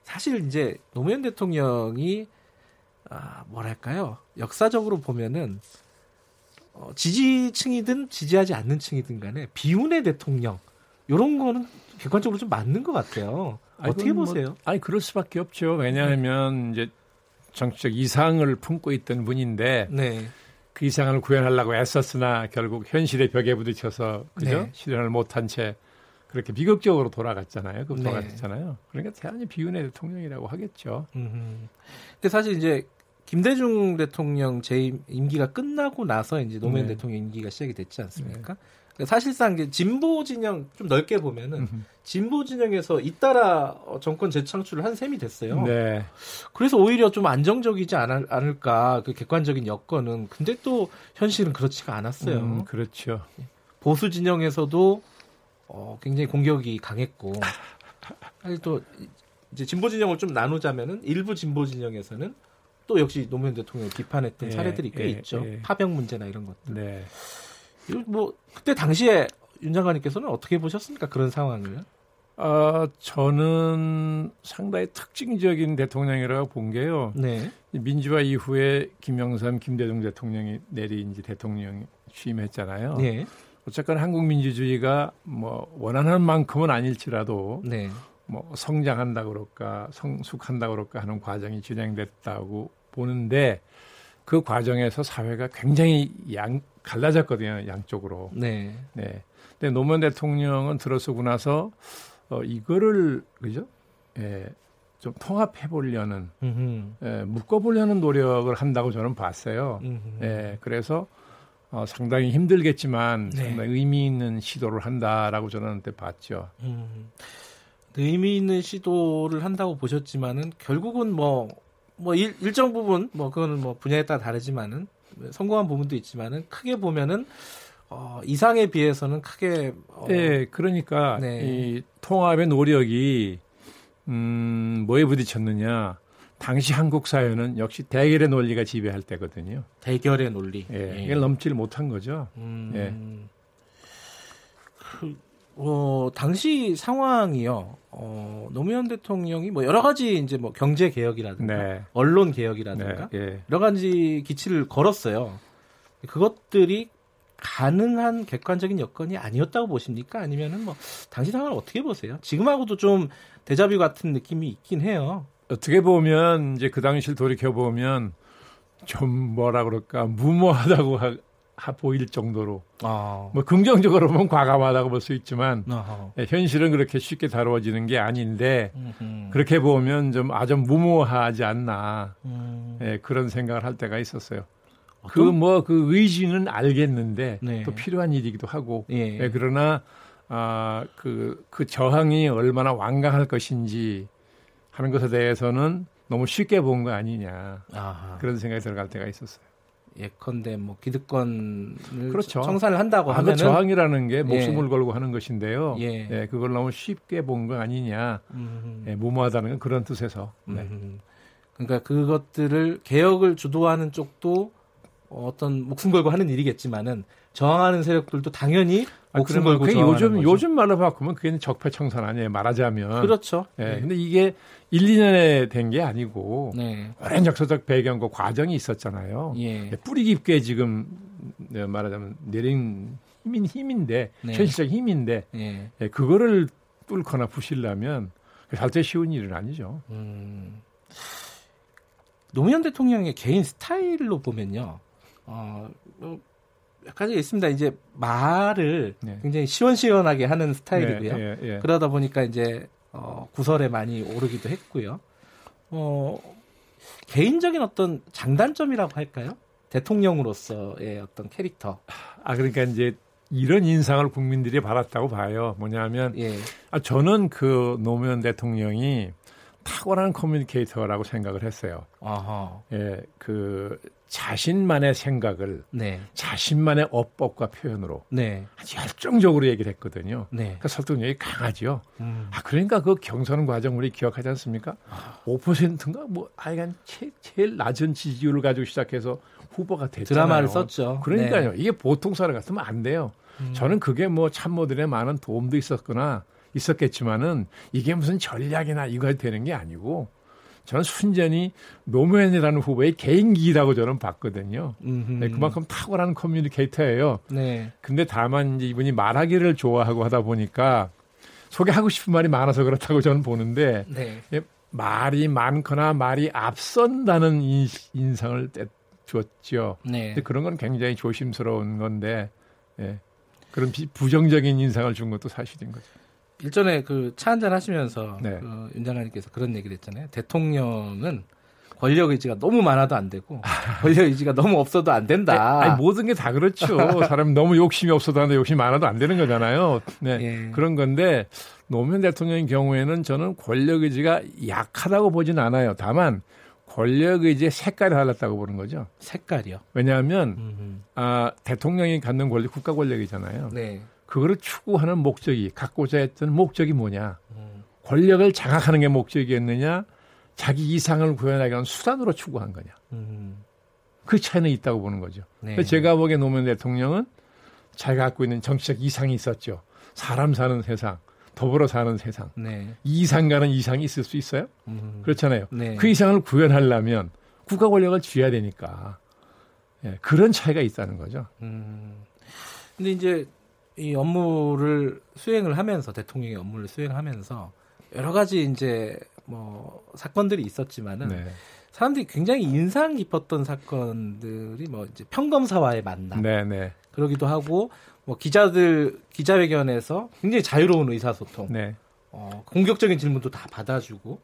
사실 이제 노무현 대통령이 아, 뭐랄까요? 역사적으로 보면은 어, 지지층이든 지지하지 않는 층이든 간에 비운의 대통령 이런 거는 객관적으로 좀 맞는 것 같아요. 어떻게 뭐, 보세요? 아니 그럴 수밖에 없죠. 왜냐하면 이제 정치적 이상을 품고 있던 분인데 네. 그 이상을 구현하려고 애썼으나 결국 현실의 벽에 부딪혀서 그죠 네. 실현을 못한 채 그렇게 비극적으로 돌아갔잖아요. 그 돌아갔잖아요. 네. 그러니까 대단히 비운의 대통령이라고 하겠죠. 음흠. 근데 사실 이제 김대중 대통령 재임 임기가 끝나고 나서 이제 노무현 네. 대통령 임기가 시작이 됐지 않습니까? 네. 그러니까 사실상 진보 진영 좀 넓게 보면은 진보 진영에서 잇따라 어, 정권 재창출을 한 셈이 됐어요. 네. 그래서 오히려 좀 안정적이지 않을, 않을까 그 객관적인 여건은 근데 또 현실은 그렇지가 않았어요. 음, 그렇죠. 보수 진영에서도 어, 굉장히 공격이 강했고 (laughs) 사실 또 이제 진보 진영을 좀 나누자면은 일부 진보 진영에서는 또 역시 노무현 대통령을 비판했던 예, 사례들이 꽤 예, 있죠. 예. 파병 문제나 이런 것들. 네. 뭐 그때 당시에 윤 장관님께서는 어떻게 보셨습니까? 그런 상황을? 아, 저는 상당히 특징적인 대통령이라고 본 게요. 네. 민주화 이후에 김영삼, 김대중 대통령이 내리 이제 대통령 취임했잖아요. 네. 어쨌건 한국 민주주의가 뭐 원하는 만큼은 아닐지라도 네. 뭐 성장한다 그럴까, 성숙한다 그럴까 하는 과정이 진행됐다고 보는데 그 과정에서 사회가 굉장히 양 갈라졌거든요, 양쪽으로. 네. 네. 근데 노무현 대통령은 들어서고 나서 어, 이거를 그죠? 예, 좀 통합해 보려는, 예, 묶어 보려는 노력을 한다고 저는 봤어요. 음흠. 예, 그래서 어, 상당히 힘들겠지만 네. 상당히 의미 있는 시도를 한다라고 저는 그때 봤죠. 음. 의미 있는 시도를 한다고 보셨지만은 결국은 뭐, 뭐 일, 일정 부분 뭐 그거는 뭐 분야에 따라 다르지만은 성공한 부분도 있지만은 크게 보면은 어, 이상에 비해서는 크게 어, 네, 그러니까 네. 이 통합의 노력이 음, 뭐에 부딪혔느냐? 당시 한국 사회는 역시 대결의 논리가 지배할 때거든요. 대결의 논리. 예, 이걸 넘지를 못한 거죠. 음, 예. 그, 어, 당시 상황이요. 어, 노무현 대통령이 뭐 여러 가지 이제 뭐 경제 개혁이라든가 네. 언론 개혁이라든가 네, 예. 여러 가지 기치를 걸었어요. 그것들이 가능한 객관적인 여건이 아니었다고 보십니까? 아니면은 뭐 당시 상황을 어떻게 보세요? 지금하고도 좀 대자뷰 같은 느낌이 있긴 해요. 어떻게 보면 이제 그 당시를 돌이켜 보면 좀 뭐라 그럴까 무모하다고 하, 보일 정도로 아. 뭐 긍정적으로 보면 (laughs) 과감하다고 볼 수 있지만 네, 현실은 그렇게 쉽게 다루어지는 게 아닌데 음흠. 그렇게 보면 좀 아주 무모하지 않나 음. 네, 그런 생각을 할 때가 있었어요. 그 뭐그 뭐, 그 의지는 알겠는데 네. 또 필요한 일이기도 하고 예. 네, 그러나 아그그 그 저항이 얼마나 완강할 것인지 하는 것에 대해서는 너무 쉽게 본 거 아니냐 아하. 그런 생각이 들어갈 때가 있었어요. 예컨대 뭐 기득권을 그렇죠. 청산을 한다고 하면 저항이라는 게 목숨을 예. 걸고 하는 것인데요. 예. 예. 그걸 너무 쉽게 본 거 아니냐. 예, 무모하다는 건 그런 뜻에서. 네. 그러니까 그것들을 개혁을 주도하는 쪽도 어떤 목숨 걸고 하는 일이겠지만은 저항하는 세력들도 당연히 아, 목숨 아, 걸고 저항하는 요즘 거죠. 요즘 말로 바꾸면 그게 적폐 청산 아니에요 말하자면 그렇죠. 예. 네. 근데 이게 1, 2년에 된 게 아니고 네. 오랜 역사적 배경과 과정이 있었잖아요. 예. 예. 뿌리 깊게 지금 네, 말하자면 내린 힘인 힘인데 네. 현실적 힘인데 예. 예. 그거를 뚫거나 부실려면 절대 쉬운 일은 아니죠. 음. 노무현 대통령의 개인 스타일로 보면요. 어, 가지 있습니다. 이제 말을 네. 굉장히 시원시원하게 하는 스타일이고요. 네, 네, 그러다 보니까 이제 어, 구설에 많이 오르기도 했고요. 어, 개인적인 어떤 장단점이라고 할까요? 대통령으로서의 어떤 캐릭터. 아 그러니까 이제 이런 인상을 국민들이 받았다고 봐요. 뭐냐면 예. 아, 저는 그 노무현 대통령이 탁월한 communicator라고 생각을 했어요. 아하. 예, 그 자신만의 생각을 네. 자신만의 어법과 표현으로 네. 아주 열정적으로 얘기를 했거든요. 네. 그러니까 설득력이 강하죠. 음. 아 그러니까 그 경선 과정 우리 기억하지 않습니까? 아. 5%인가 뭐 하여간 제일 낮은 지지율을 가지고 시작해서 후보가 됐잖아요. 드라마를 썼죠. 그러니까요. 네. 이게 보통 사람 같으면 안 돼요. 음. 저는 그게 뭐 참모들의 많은 도움도 있었거나 있었겠지만은 이게 무슨 전략이나 이거 되는 게 아니고 저는 순전히 노무현이라는 후보의 개인기라고 저는 봤거든요. 네, 그만큼 탁월한 커뮤니케이터예요. 네. 근데 다만 이제 이분이 말하기를 좋아하고 하다 보니까 소개하고 싶은 말이 많아서 그렇다고 저는 보는데 네. 예, 말이 많거나 말이 앞선다는 인, 인상을 줬죠. 네. 근데 그런 건 굉장히 조심스러운 건데 예, 그런 비, 부정적인 인상을 준 것도 사실인 거죠. 일전에 그 차 한잔 하시면서 네. 그 윤장관님께서 그런 얘기를 했잖아요. 대통령은 권력 의지가 너무 많아도 안 되고 권력 의지가 너무 없어도 안 된다. 아니, 모든 게 다 그렇죠. (laughs) 사람 너무 욕심이 없어도 안 돼, 욕심이 많아도 안 되는 거잖아요. 네. 예. 그런 건데 노무현 대통령의 경우에는 저는 권력 의지가 약하다고 보진 않아요. 다만 권력 의지의 색깔이 달랐다고 보는 거죠. 색깔이요? 왜냐하면 음흠. 아, 대통령이 갖는 권력 국가 권력이잖아요. 네. 그거를 추구하는 목적이 갖고자 했던 목적이 뭐냐? 음. 권력을 장악하는 게 목적이었느냐, 자기 이상을 구현하기 위한 수단으로 추구한 거냐. 음. 그 차이는 있다고 보는 거죠. 네. 제가 보기에 노무현 대통령은 자기가 갖고 있는 정치적 이상이 있었죠. 사람 사는 세상, 더불어 사는 세상. 네. 이상과는 이상이 있을 수 있어요? 음. 그렇잖아요. 네. 그 이상을 구현하려면 국가 권력을 쥐어야 되니까. 예, 그런 차이가 있다는 거죠. 음. 근데 이제 이 업무를 수행을 하면서 대통령의 업무를 수행하면서 여러 가지 이제 뭐 사건들이 있었지만은 네. 사람들이 굉장히 인상 깊었던 사건들이 뭐 이제 평검사와의 만남, 네, 네. 그러기도 하고 뭐 기자들 기자회견에서 굉장히 자유로운 의사소통, 네. 어, 공격적인 질문도 다 받아주고,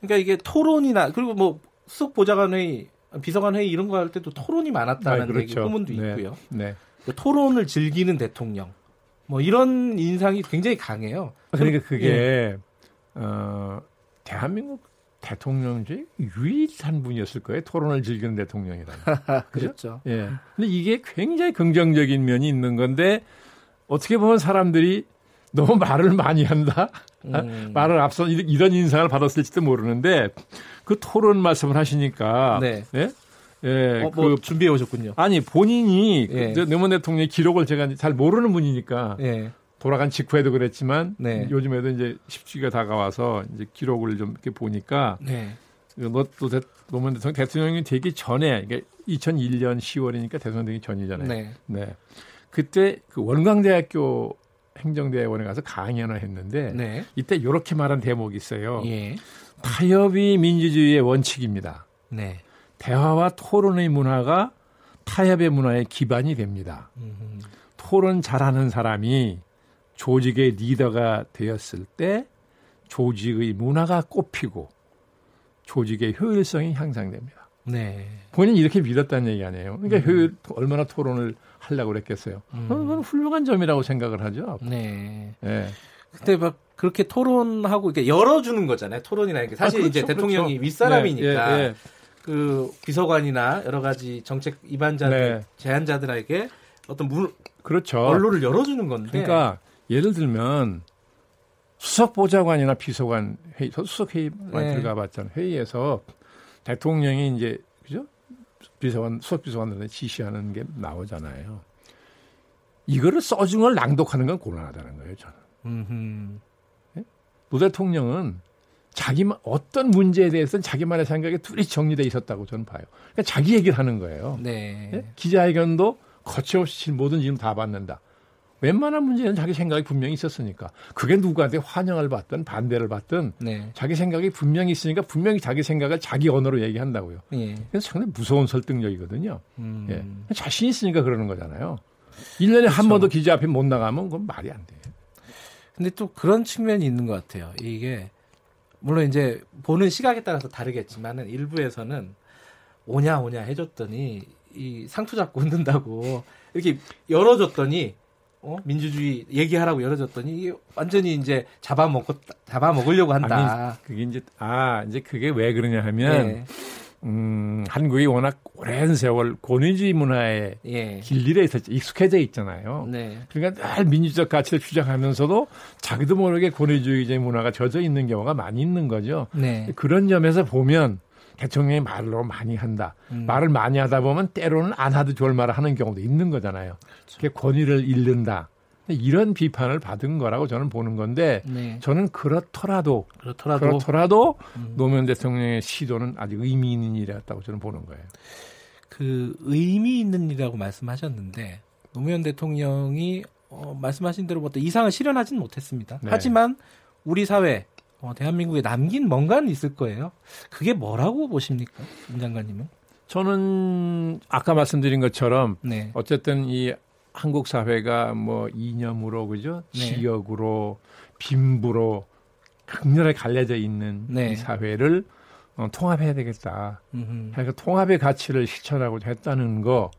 그러니까 이게 토론이나 그리고 뭐 수석 보좌관 회의, 비서관 회의 이런 거 할 때도 토론이 많았다는 아, 그렇죠. 얘기 소문도 네. 있고요. 네. 그 토론을 즐기는 대통령, 뭐 이런 인상이 굉장히 강해요. 그러니까 그게 예. 어, 대한민국 대통령 중에 유일한 분이었을 거예요. 토론을 즐기는 대통령이라는. (laughs) 그렇죠. 예. 근데 이게 굉장히 긍정적인 면이 있는 건데 어떻게 보면 사람들이 너무 말을 많이 한다. 음. (laughs) 말을 앞서 이런 인상을 받았을지도 모르는데 그 토론 말씀을 하시니까 네. 예? 예, 어, 뭐 그 준비해 오셨군요. 아니 본인이 예. 노무현 대통령의 기록을 제가 잘 모르는 분이니까 예. 돌아간 직후에도 그랬지만 네. 요즘에도 이제 10주기가 다가와서 이제 기록을 좀 이렇게 보니까 네. 너또 노무현 대통령 대통령이 되기 전에 그러니까 2001년 10월이니까 대통령 되기 전이잖아요. 네. 네. 그때 그 원광대학교 행정대학원에 가서 강연을 했는데 네. 이때 이렇게 말한 대목이 있어요. 예. 타협이 민주주의의 원칙입니다. 네. 대화와 토론의 문화가 타협의 문화의 기반이 됩니다. 음흠. 토론 잘하는 사람이 조직의 리더가 되었을 때 조직의 문화가 꼽히고 조직의 효율성이 향상됩니다. 네. 본인이 이렇게 믿었다는 얘기 아니에요. 그러니까 음. 효율, 얼마나 토론을 하려고 그랬겠어요. 음. 그건 훌륭한 점이라고 생각을 하죠. 네. 네. 근데 막 그렇게 토론하고 이렇게 열어주는 거잖아요. 토론이라는 게 사실 아, 그렇죠, 이제 대통령이 그렇죠. 윗사람이니까 네, 네, 네. 그 비서관이나 여러 가지 정책 위반자들, 네. 제안자들에게 어떤 문, 그렇죠. 언론을 열어주는 건데. 그러니까 예를 들면 수석 보좌관이나 비서관 회의, 수석 회의만 네. 들어가 봤잖아요. 회의에서 대통령이 이제 그죠? 비서관, 수석 비서관들한테 지시하는 게 나오잖아요. 이거를 써준 걸 낭독하는 건 곤란하다는 거예요, 저는. 네? 노 대통령은 자기만 어떤 문제에 대해서는 자기만의 생각에 둘이 정리돼 있었다고 저는 봐요. 그러니까 자기 얘기를 하는 거예요. 네. 네? 기자회견도 거침없이 모든 질문 다 받는다. 웬만한 문제는 자기 생각이 분명히 있었으니까 그게 누구한테 환영을 받든 반대를 받든 네. 자기 생각이 분명히 있으니까 분명히 자기 생각을 자기 언어로 얘기한다고요. 예. 그래서 상당히 무서운 설득력이거든요. 음. 예. 자신 있으니까 그러는 거잖아요. 1년에 그렇죠. 한 번도 기자 앞에 못 나가면 그건 말이 안 돼. 근데 또 그런 측면이 있는 것 같아요. 이게 물론 이제 보는 시각에 따라서 다르겠지만은 일부에서는 오냐 오냐 해줬더니 이 상투 잡고 흔든다고 이렇게 열어줬더니 어? 민주주의 얘기하라고 열어줬더니 이게 완전히 이제 잡아먹고 잡아먹으려고 한다. 아니, 그게 이제 아 이제 그게 왜 그러냐 하면 네. 음, 한국이 워낙 오랜 세월 권위주의 문화에 예. 길들여 있었죠. 익숙해져 있잖아요. 네. 그러니까 늘 민주적 가치를 주장하면서도 자기도 모르게 권위주의적 문화가 젖어 있는 경우가 많이 있는 거죠. 네. 그런 점에서 보면 대통령이 말로 많이 한다. 음. 말을 많이 하다 보면 때로는 안 하도 좋을 말을 하는 경우도 있는 거잖아요. 그렇죠. 권위를 잃는다. 이런 비판을 받은 거라고 저는 보는 건데 네. 저는 그렇더라도 그렇더라도, 그렇더라도 음. 노무현 대통령의 시도는 아직 의미 있는 일이었다고 저는 보는 거예요. 그 의미 있는 일이라고 말씀하셨는데 노무현 대통령이 어, 말씀하신 대로 어떤 이상을 실현하지는 못했습니다. 네. 하지만 우리 사회 어, 대한민국에 남긴 뭔가는 있을 거예요. 그게 뭐라고 보십니까, 임 장관님은? 저는 아까 말씀드린 것처럼 네. 어쨌든 이 한국 사회가 뭐 이념으로 그죠 네. 지역으로 빈부로 강렬하게 갈려져 있는 네. 이 사회를 어, 통합해야 되겠다. 음흠. 그러니까 통합의 가치를 실천하고 했다는 거.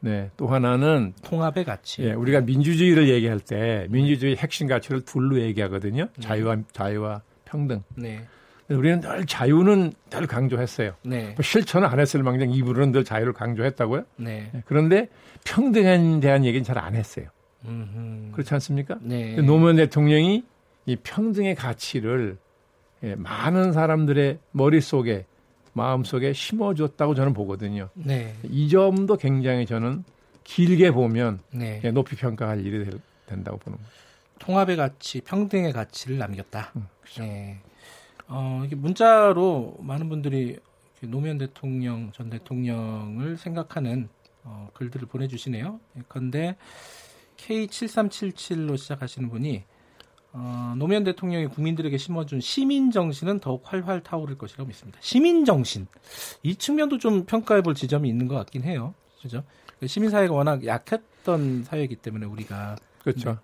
네. 또 하나는 통합의 가치. 예, 우리가 민주주의를 얘기할 때 민주주의 핵심 가치를 둘로 얘기하거든요. 네. 자유와 자유와 평등. 네. 우리는 늘 자유는 늘 강조했어요. 네. 뭐 실천은 안 했을 망정 이부로는 늘 자유를 강조했다고요. 네. 네. 그런데 평등에 대한 얘기는 잘 안 했어요. 음흠. 그렇지 않습니까? 네. 노무현 대통령이 이 평등의 가치를 예, 많은 사람들의 머릿속에 마음속에 심어줬다고 저는 보거든요. 네. 이 점도 굉장히 저는 길게 보면 네. 예, 높이 평가할 일이 될, 된다고 보는 거죠. 통합의 가치, 평등의 가치를 남겼다. 음, 그렇죠. 네. 어, 이게 문자로 많은 분들이 노무현 대통령 전 대통령을 생각하는 어, 글들을 보내주시네요. 그런데 K7377로 시작하시는 분이 어, 노무현 대통령이 국민들에게 심어준 시민 정신은 더욱 활활 타오를 것이라고 믿습니다. 시민 정신 이 측면도 좀 평가해볼 지점이 있는 것 같긴 해요. 그죠? 시민 사회가 워낙 약했던 사회이기 때문에 우리가 그렇죠. 네,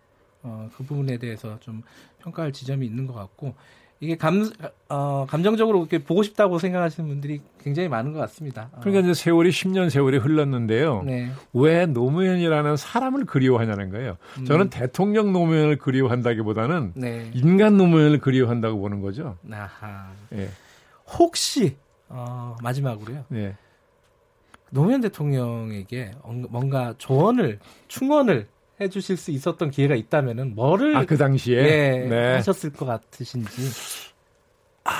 어, 그 부분에 대해서 좀 평가할 지점이 있는 것 같고 이게 감, 어, 감정적으로 이렇게 보고 싶다고 생각하시는 분들이 굉장히 많은 것 같습니다. 어. 그러니까 이제 세월이 10년 세월이 흘렀는데요. 네. 왜 노무현이라는 사람을 그리워하냐는 거예요. 음. 저는 대통령 노무현을 그리워한다기보다는 네. 인간 노무현을 그리워한다고 보는 거죠. 아하. 예. 혹시 어, 마지막으로요. 네. 노무현 대통령에게 뭔가 조언을 충원을 해주실 수 있었던 기회가 있다면은 뭐를 아, 그 당시에 네, 네. 하셨을 것 같으신지. 아,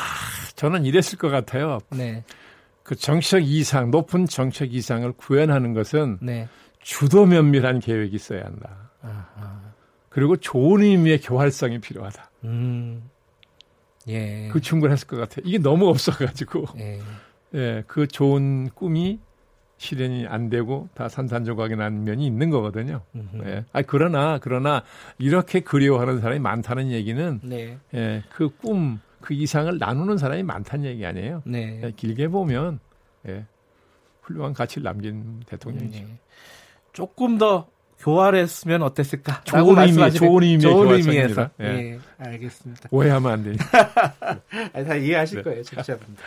저는 이랬을 것 같아요. 네. 그 정책 이상 높은 정책 이상을 구현하는 것은 네. 주도 면밀한 계획이 있어야 한다. 아하. 그리고 좋은 의미의 교활성이 필요하다. 음. 예. 그 충분했을 것 같아요. 이게 너무 없어가지고. 예. 예. 그 좋은 꿈이 실현이 안 되고 다 산산조각이 난 면이 있는 거거든요. 예. 아 그러나 그러나 이렇게 그리워하는 사람이 많다는 얘기는 네. 예, 그 꿈, 그 이상을 나누는 사람이 많다는 얘기 아니에요. 네. 예, 길게 보면 예, 훌륭한 가치를 남긴 대통령이죠. 네. 조금 더 교활했으면 어땠을까? 좋은 의미, 좋은 의미, 좋은 의미에서. 예. 예. 알겠습니다. 오해하면 안 되니까. (laughs) 다 이해하실 네. 거예요, 청취자분들.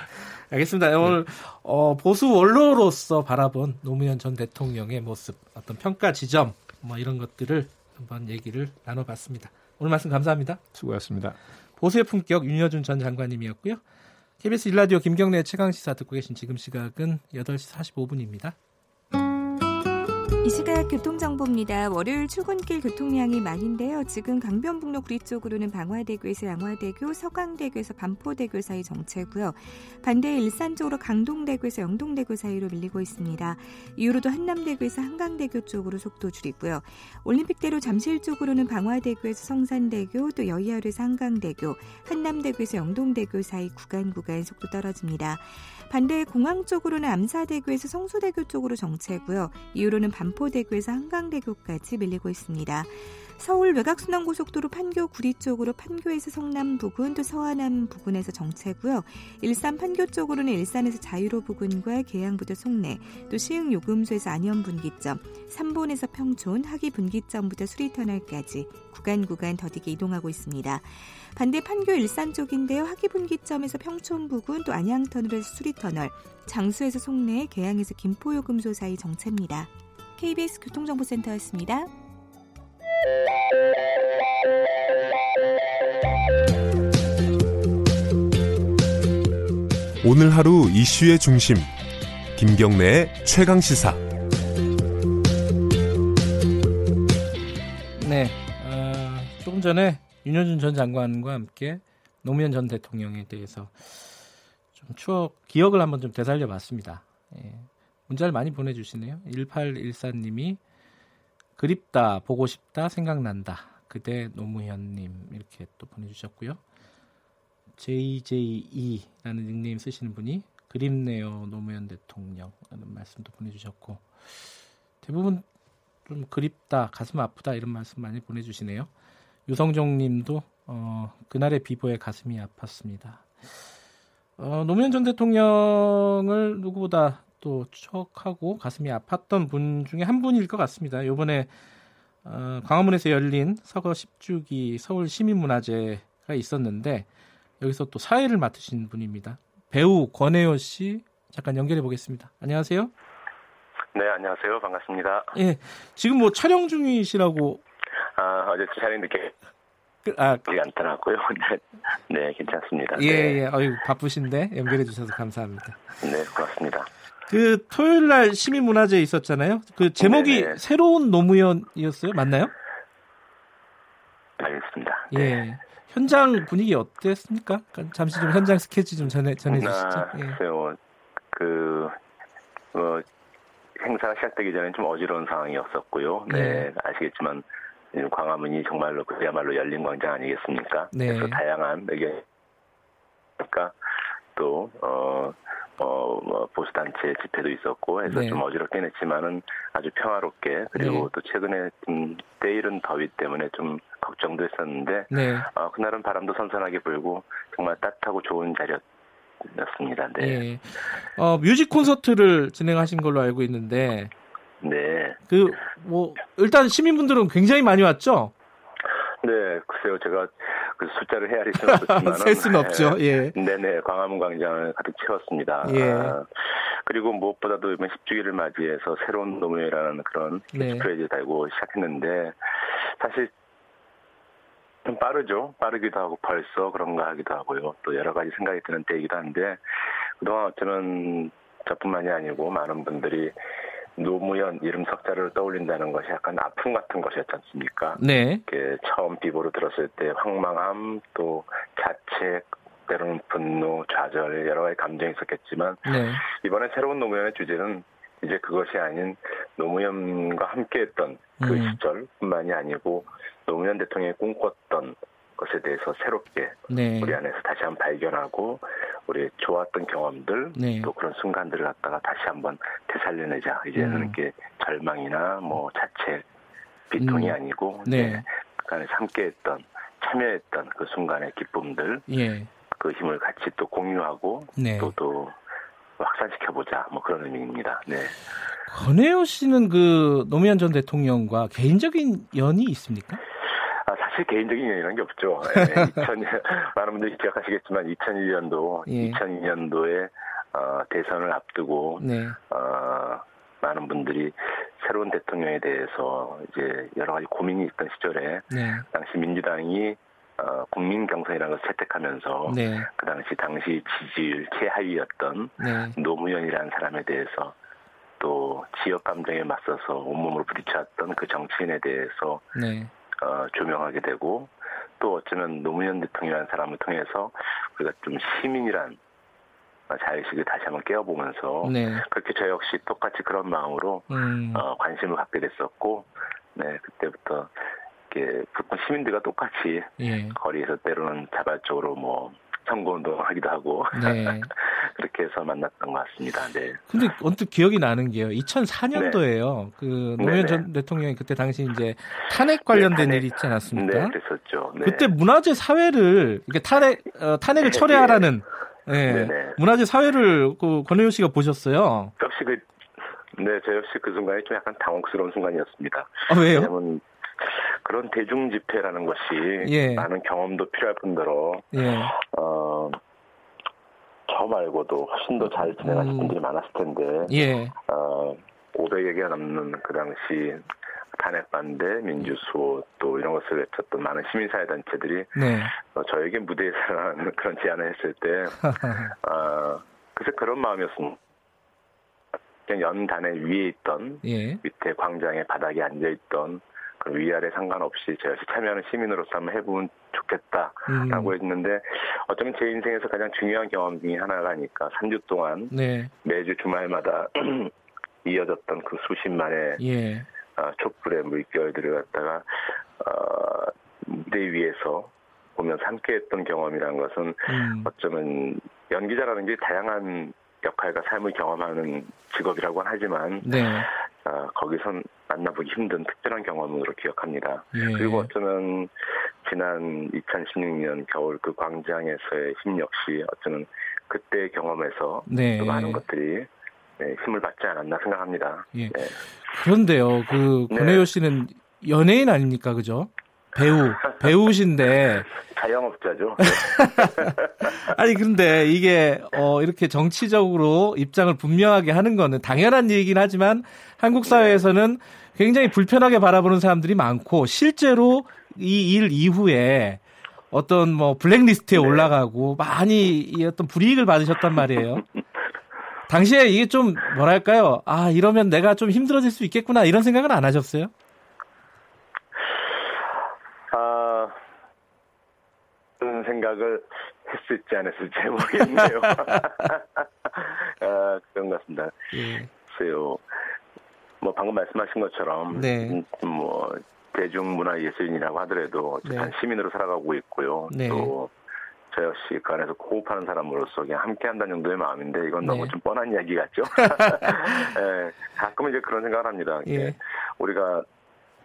알겠습니다. 네. 오늘 어, 보수 원로로서 바라본 노무현 전 대통령의 모습, 어떤 평가 지점, 뭐 이런 것들을 한번 얘기를 나눠봤습니다. 오늘 말씀 감사합니다. 수고하셨습니다. 보수의 품격 윤여준 전 장관님이었고요. KBS 일라디오 김경래 최강 시사 듣고 계신 지금 시각은 8시 45분입니다. 이 시각 교통정보입니다. 월요일 출근길 교통량이 많은데요. 지금 강변북로 구리 쪽으로는 방화대교에서 양화대교, 서강대교에서 반포대교 사이 정체고요. 반대 일산 쪽으로 강동대교에서 영동대교 사이로 밀리고 있습니다. 이후로도 한남대교에서 한강대교 쪽으로 속도 줄이고요. 올림픽대로 잠실 쪽으로는 방화대교에서 성산대교, 또 여의하루에서 한강대교, 한남대교에서 영동대교 사이 구간 구간 속도 떨어집니다. 반대 공항 쪽으로는 암사대교에서 성수대교 쪽으로 정체고요. 이후로는 반포대교에서 한강대교까지 밀리고 있습니다. 서울 외곽순환고속도로 판교 구리 쪽으로 판교에서 성남 부근 또 서하남 부근에서 정체고요. 일산 판교 쪽으로는 일산에서 자유로 부근과 계양부터 송내 또 시흥 요금소에서 안현 분기점 3본에서 평촌 하기 분기점부터 수리터널까지 구간 구간 더디게 이동하고 있습니다. 반대 판교 일산 쪽인데요. 하기 분기점에서 평촌 부근 또 안양터널에서 수리터널, 장수에서 송내, 계양에서 김포요금소 사이 정체입니다. KBS 교통정보센터였습니다. 오늘 하루 이슈의 중심 김경래의 최강 시사. 네, 어, 조금 전에 윤여준 전 장관과 함께 노무현 전 대통령에 대해서 좀 추억, 기억을 한번 좀 되살려 봤습니다. 예. 문자를 많이 보내주시네요. 1814님이 그립다, 보고 싶다, 생각난다. 그대 노무현님 이렇게 또 보내주셨고요. JJE라는 닉네임 쓰시는 분이 그립네요 노무현 대통령라는 말씀도 보내주셨고 대부분 좀 그립다, 가슴 아프다 이런 말씀 많이 보내주시네요. 유성종 님도 어, 그날의 비보에 가슴이 아팠습니다. 어, 노무현 전 대통령을 누구보다 또 추억하고 가슴이 아팠던 분 중에 한 분일 것 같습니다. 요번에 어, 광화문에서 열린 서거 10주기 서울 시민문화제가 있었는데 여기서 또 사회를 맡으신 분입니다. 배우 권혜요 씨 잠깐 연결해 보겠습니다. 안녕하세요. 네, 안녕하세요. 반갑습니다. 예, 지금 뭐 촬영 중이시라고 아, 어제 촬영 늦게 그, 아, 그게 않더라고요. (laughs) 네, 네, 괜찮습니다. 예, 네. 예. 어유 바쁘신데 연결해 주셔서 감사합니다. 네, 고맙습니다. 그 토요일 날 시민문화제 있었잖아요. 그 제목이 네네. 새로운 노무현이었어요. 맞나요? 알겠습니다. 예. 네. 현장 분위기 어땠습니까? 잠시 좀 현장 스케치 좀 전해 전해 주시죠. 아, 예. 그 어, 행사가 시작되기 전에 좀 어지러운 상황이었었고요. 네, 네. 아시겠지만 광화문이 정말로 그야말로 열린 광장 아니겠습니까? 네. 그래서 다양한 의견, 그러니까 또 어. 어, 뭐, 보수단체 집회도 있었고 해서 네. 좀 어지럽긴 했지만은 아주 평화롭게 그리고 네. 또 최근에 좀 때이른 더위 때문에 좀 걱정도 했었는데 네. 어, 그날은 바람도 선선하게 불고 정말 따뜻하고 좋은 자리였습니다. 네. 네. 어, 뮤직 콘서트를 진행하신 걸로 알고 있는데 네. 그 뭐 일단 시민분들은 굉장히 많이 왔죠? 네, 글쎄요, 제가 그 숫자를 헤아릴 수는 없지만 셀 수는 없죠. 예. 네네, 광화문 광장을 가득 채웠습니다. 예. 아, 그리고 무엇보다도 이번 10주기를 맞이해서 새로운 노무현이라는 그런 네. 달고 시작했는데 사실 좀 빠르죠. 빠르기도 하고 벌써 그런가 하기도 하고요. 또 여러 가지 생각이 드는 때이기도 한데 그동안 어쩌면 저뿐만이 아니고 많은 분들이 노무현 이름 석자를 떠올린다는 것이 약간 아픔 같은 것이었지 않습니까? 네. 처음 비보로 들었을 때 황망함 또 자책 때로는 분노, 좌절 여러 가지 감정이 있었겠지만 네. 이번에 새로운 노무현의 주제는 이제 그것이 아닌 노무현과 함께했던 그 음. 시절뿐만이 아니고 노무현 대통령이 꿈꿨던 것에 대해서 새롭게 네. 우리 안에서 다시 한번 발견하고 우리 좋았던 경험들 네. 또 그런 순간들을 갖다가 다시 한번 되살려내자 이제는 음. 이렇게 절망이나 뭐 자체 비통이 음. 아니고 네. 네. 그 안에서 함께했던 참여했던 그 순간의 기쁨들 예. 그 힘을 같이 또 공유하고 네. 또또 확산시켜보자 뭐 그런 의미입니다. 네. 권혜호 씨는 그 노무현 전 대통령과 개인적인 연이 있습니까? 사실 개인적인 인연이라는 게 없죠. 예, (laughs) 2000, 많은 분들이 기억하시겠지만 2001년도, 예. 2002년도에 어, 대선을 앞두고 네. 어, 많은 분들이 새로운 대통령에 대해서 이제 여러 가지 고민이 있던 시절에 네. 당시 민주당이 어, 국민 경선이라는 것을 채택하면서 네. 그 당시 당시 지지율 최하위였던 네. 노무현이라는 사람에 대해서 또 지역 감정에 맞서서 온몸으로 부딪혔던 그 정치인에 대해서 네. 어, 조명하게 되고 또 어쩌면 노무현 대통령이라는 사람을 통해서 우리가 좀 시민이란 자의식을 다시 한번 깨워보면서 네. 그렇게 저 역시 똑같이 그런 마음으로 음. 어, 관심을 갖게 됐었고 네 그때부터 이렇게 시민들과 똑같이 예. 거리에서 때로는 자발적으로 뭐 선거운동 하기도 하고 네. (laughs) 그렇게 해서 만났던 것 같습니다. 네. 근데 언뜻 기억이 나는 게요. 2004년도에요. 네. 그 노무현 네네. 전 대통령이 그때 당시 이제 탄핵 관련된 네, 탄핵. 일이 있지 않았습니까? 네, 그랬었죠. 네. 그때 문화재 사회를 이렇게 탄핵 어, 탄핵을 네, 철회하라는 네. 문화재 사회를 그 권혜호 씨가 보셨어요. 역시 그 네, 저 역시 그 순간이 좀 약간 당혹스러운 순간이었습니다. 아, 왜요? 왜냐면 그런 대중 집회라는 것이 예. 많은 경험도 필요할 뿐더러 예. 어, 저 말고도 훨씬 더 잘 진행하신 음. 분들이 많았을 텐데 예. 어, 500여 개가 넘는 그 당시 탄핵 반대, 민주수호 또 이런 것을 외쳤던 많은 시민사회 단체들이 네. 어, 저에게 무대에 (laughs) 서라는 그런 제안을 했을 때 (laughs) 어, 글쎄 그런 마음이었습니다. 연단에 위에 있던 예. 밑에 광장에 바닥에 앉아 있던 그 위아래 상관없이 제가 참여하는 시민으로서 한번 해보면 좋겠다라고 음. 했는데 어쩌면 제 인생에서 가장 중요한 경험 중에 하나가니까 3주 동안 네. 매주 주말마다 (clears throat) 이어졌던 그 수십만의 예. 어, 촛불의 물결들을 갖다가 어, 무대 위에서 보면서 함께했던 경험이라는 것은 음. 어쩌면 연기자라는 게 다양한 역할과 삶을 경험하는 직업이라고 하지만 네. 어, 거기선 만나보기 힘든 특별한 경험으로 기억합니다. 예. 그리고 어쩌면 지난 2016년 겨울 그 광장에서의 힘 역시 어쩌면 그때 경험에서 네. 또 많은 것들이 네, 힘을 받지 않았나 생각합니다. 예. 네. 그런데요, 그 네. 권혜요 씨는 연예인 아닙니까, 그죠? 배우, 배우신데. 자영업자죠. (laughs) 아니, 근데 이게, 어, 이렇게 정치적으로 입장을 분명하게 하는 거는 당연한 얘기긴 하지만 한국 사회에서는 굉장히 불편하게 바라보는 사람들이 많고 실제로 이 일 이후에 어떤 뭐 블랙리스트에 네. 올라가고 많이 이 어떤 불이익을 받으셨단 말이에요. 당시에 이게 좀 뭐랄까요? 아, 이러면 내가 좀 힘들어질 수 있겠구나 이런 생각은 안 하셨어요? 생각을 했을지 안 했을지 모르겠네요. (laughs) 아, 그런 것 같습니다. 예. 글쎄요. 뭐 방금 말씀하신 것처럼 네. 음, 뭐 대중문화 예술인이라고 하더라도 네. 시민으로 살아가고 있고요. 네. 또 저 역시 그 안에서 호흡하는 사람으로서 그냥 함께 한다는 정도의 마음인데 이건 너무 네. 좀 뻔한 이야기 같죠? (laughs) 예, 가끔은 이제 그런 생각을 합니다. 예. 우리가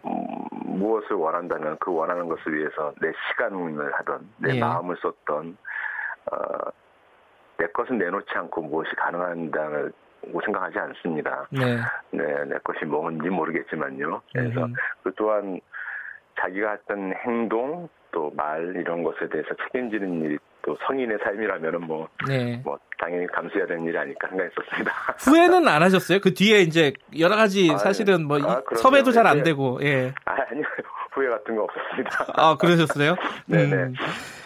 음, 무엇을 원한다면 그 원하는 것을 위해서 내 시간을 하던 내 예. 마음을 썼던 어, 내 것은 내놓지 않고 무엇이 가능한다고 생각하지 않습니다. 네. 네, 내 것이 뭔지 모르겠지만요. 그래서 음. 그 또한 자기가 했던 행동 또 말 이런 것에 대해서 책임지는 일이 또 성인의 삶이라면은 뭐, 네. 뭐 당연히 감수해야 되는 일이 아닐까 생각했었습니다. (laughs) 후회는 안 하셨어요? 그 뒤에 이제 여러 가지 아, 사실은 뭐 아, 섭외도 잘 안 되고 예. 아, 아니요 (laughs) 후회 같은 거 없었습니다. 아 그러셨어요? 네네. (laughs) 음.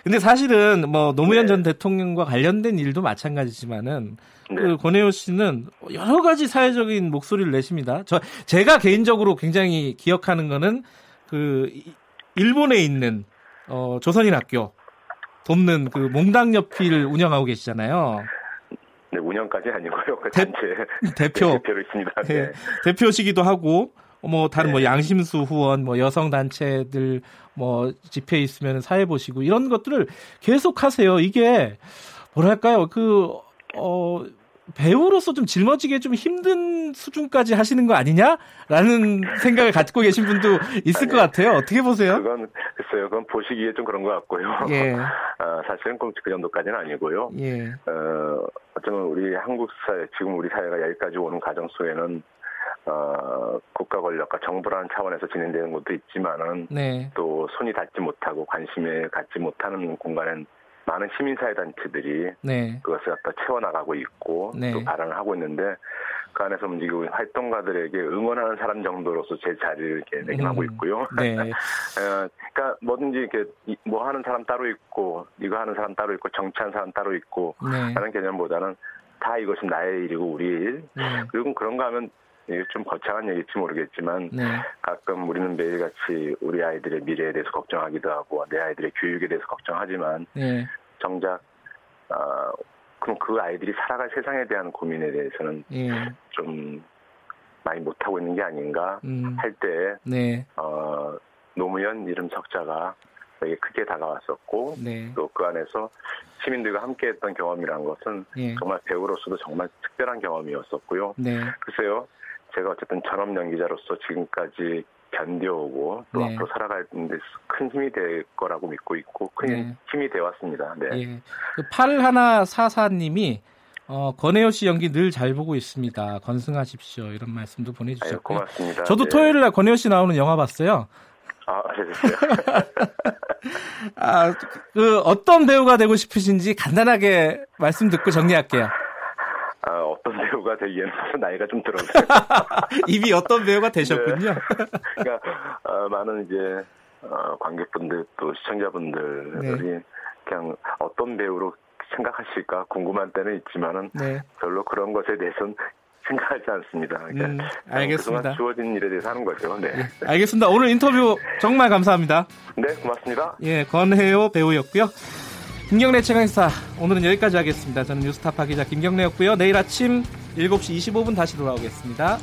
근데 사실은 뭐 노무현 네. 전 대통령과 관련된 일도 마찬가지지만은 네. 그 권혜호 씨는 여러 가지 사회적인 목소리를 내십니다. 저 제가 개인적으로 굉장히 기억하는 거는 그 일본에 있는 어, 조선인 학교 돕는 그 몽당 옆필 운영하고 계시잖아요. 네, 운영까지 아니고요. 그 단체 대표 대표로 있습니다. 네. 네. 대표시기도 하고 뭐 다른 뭐 네. 뭐 양심수 후원, 뭐 여성 단체들 뭐 집회 있으면 사회 보시고 이런 것들을 계속 하세요. 이게 뭐랄까요? 그 어 배우로서 좀 짊어지기 좀 힘든 수준까지 하시는 거 아니냐라는 생각을 갖고 계신 분도 있을 아니, 것 같아요. 어떻게 보세요? 그건 글쎄요. 그건 보시기에 좀 그런 것 같고요. 예. 어, (laughs) 사실은 그 정도까지는 아니고요. 예. 어, 어쩌면 우리 한국 사회, 지금 우리 사회가 여기까지 오는 과정 속에는 어, 국가 권력과 정부라는 차원에서 진행되는 것도 있지만은 네. 또 손이 닿지 못하고 관심에 갖지 못하는 공간엔 많은 시민사회 단체들이 네. 그것을 갖다 채워나가고 있고 네. 또 발언을 하고 있는데 그 안에서 움직이고 활동가들에게 응원하는 사람 정도로서 제 자리를 이렇게 내임하고 음. 있고요. 네. (laughs) 어, 그러니까 뭐든지 이렇게 뭐 하는 사람 따로 있고 이거 하는 사람 따로 있고 정치하는 사람 따로 있고 네. 라는 개념보다는 다 이것은 나의 일이고 우리 일. 네. 그리고 그런가 하면 이게 좀 거창한 얘기일지 모르겠지만 네. 가끔 우리는 매일같이 우리 아이들의 미래에 대해서 걱정하기도 하고 내 아이들의 교육에 대해서 걱정하지만 네. 정작 어, 그럼 그 아이들이 살아갈 세상에 대한 고민에 대해서는 예. 좀 많이 못하고 있는 게 아닌가 음. 할때 네. 어, 노무현 이름 석자가 되게 크게 다가왔었고 네. 또그 안에서 시민들과 함께했던 경험이란 것은 예. 정말 배우로서도 정말 특별한 경험이었었고요. 네. 글쎄요, 제가 어쨌든 전업 연기자로서 지금까지 견뎌오고 또 네. 앞으로 살아가는 데 큰 힘이 될 거라고 믿고 있고 큰 네. 힘이 되어 왔습니다. 네. 예. 그 8144님이 어, 권혜호 씨 연기 늘 잘 보고 있습니다. 건승하십시오. 이런 말씀도 보내주셨고요. 아유, 고맙습니다. 저도 네. 토요일 날 권혜호 씨 나오는 영화 봤어요. 아, 네. (laughs) 아, 그 어떤 배우가 되고 싶으신지 간단하게 말씀 듣고 정리할게요. 아, 어떤 배우가 되기에는 (laughs) 나이가 좀 들어서요. (laughs) 이미 어떤 배우가 되셨군요. 네. (laughs) 그러니까 어, 많은 이제 어, 관객분들 또 시청자분들이 네. 그냥 어떤 배우로 생각하실까 궁금한 때는 있지만은 네. 별로 그런 것에 대해서는 생각하지 않습니다. 그러니까 음, 알겠습니다. 주어진 일에 대해서 하는 거죠. 네. 예, 알겠습니다. 오늘 인터뷰 정말 감사합니다. 네, 고맙습니다. 예, 권혜호 배우였고요. 김경래 최강사 오늘은 여기까지 하겠습니다. 저는 뉴스타파 기자 김경래였고요. 내일 아침 7시 25분 다시 돌아오겠습니다.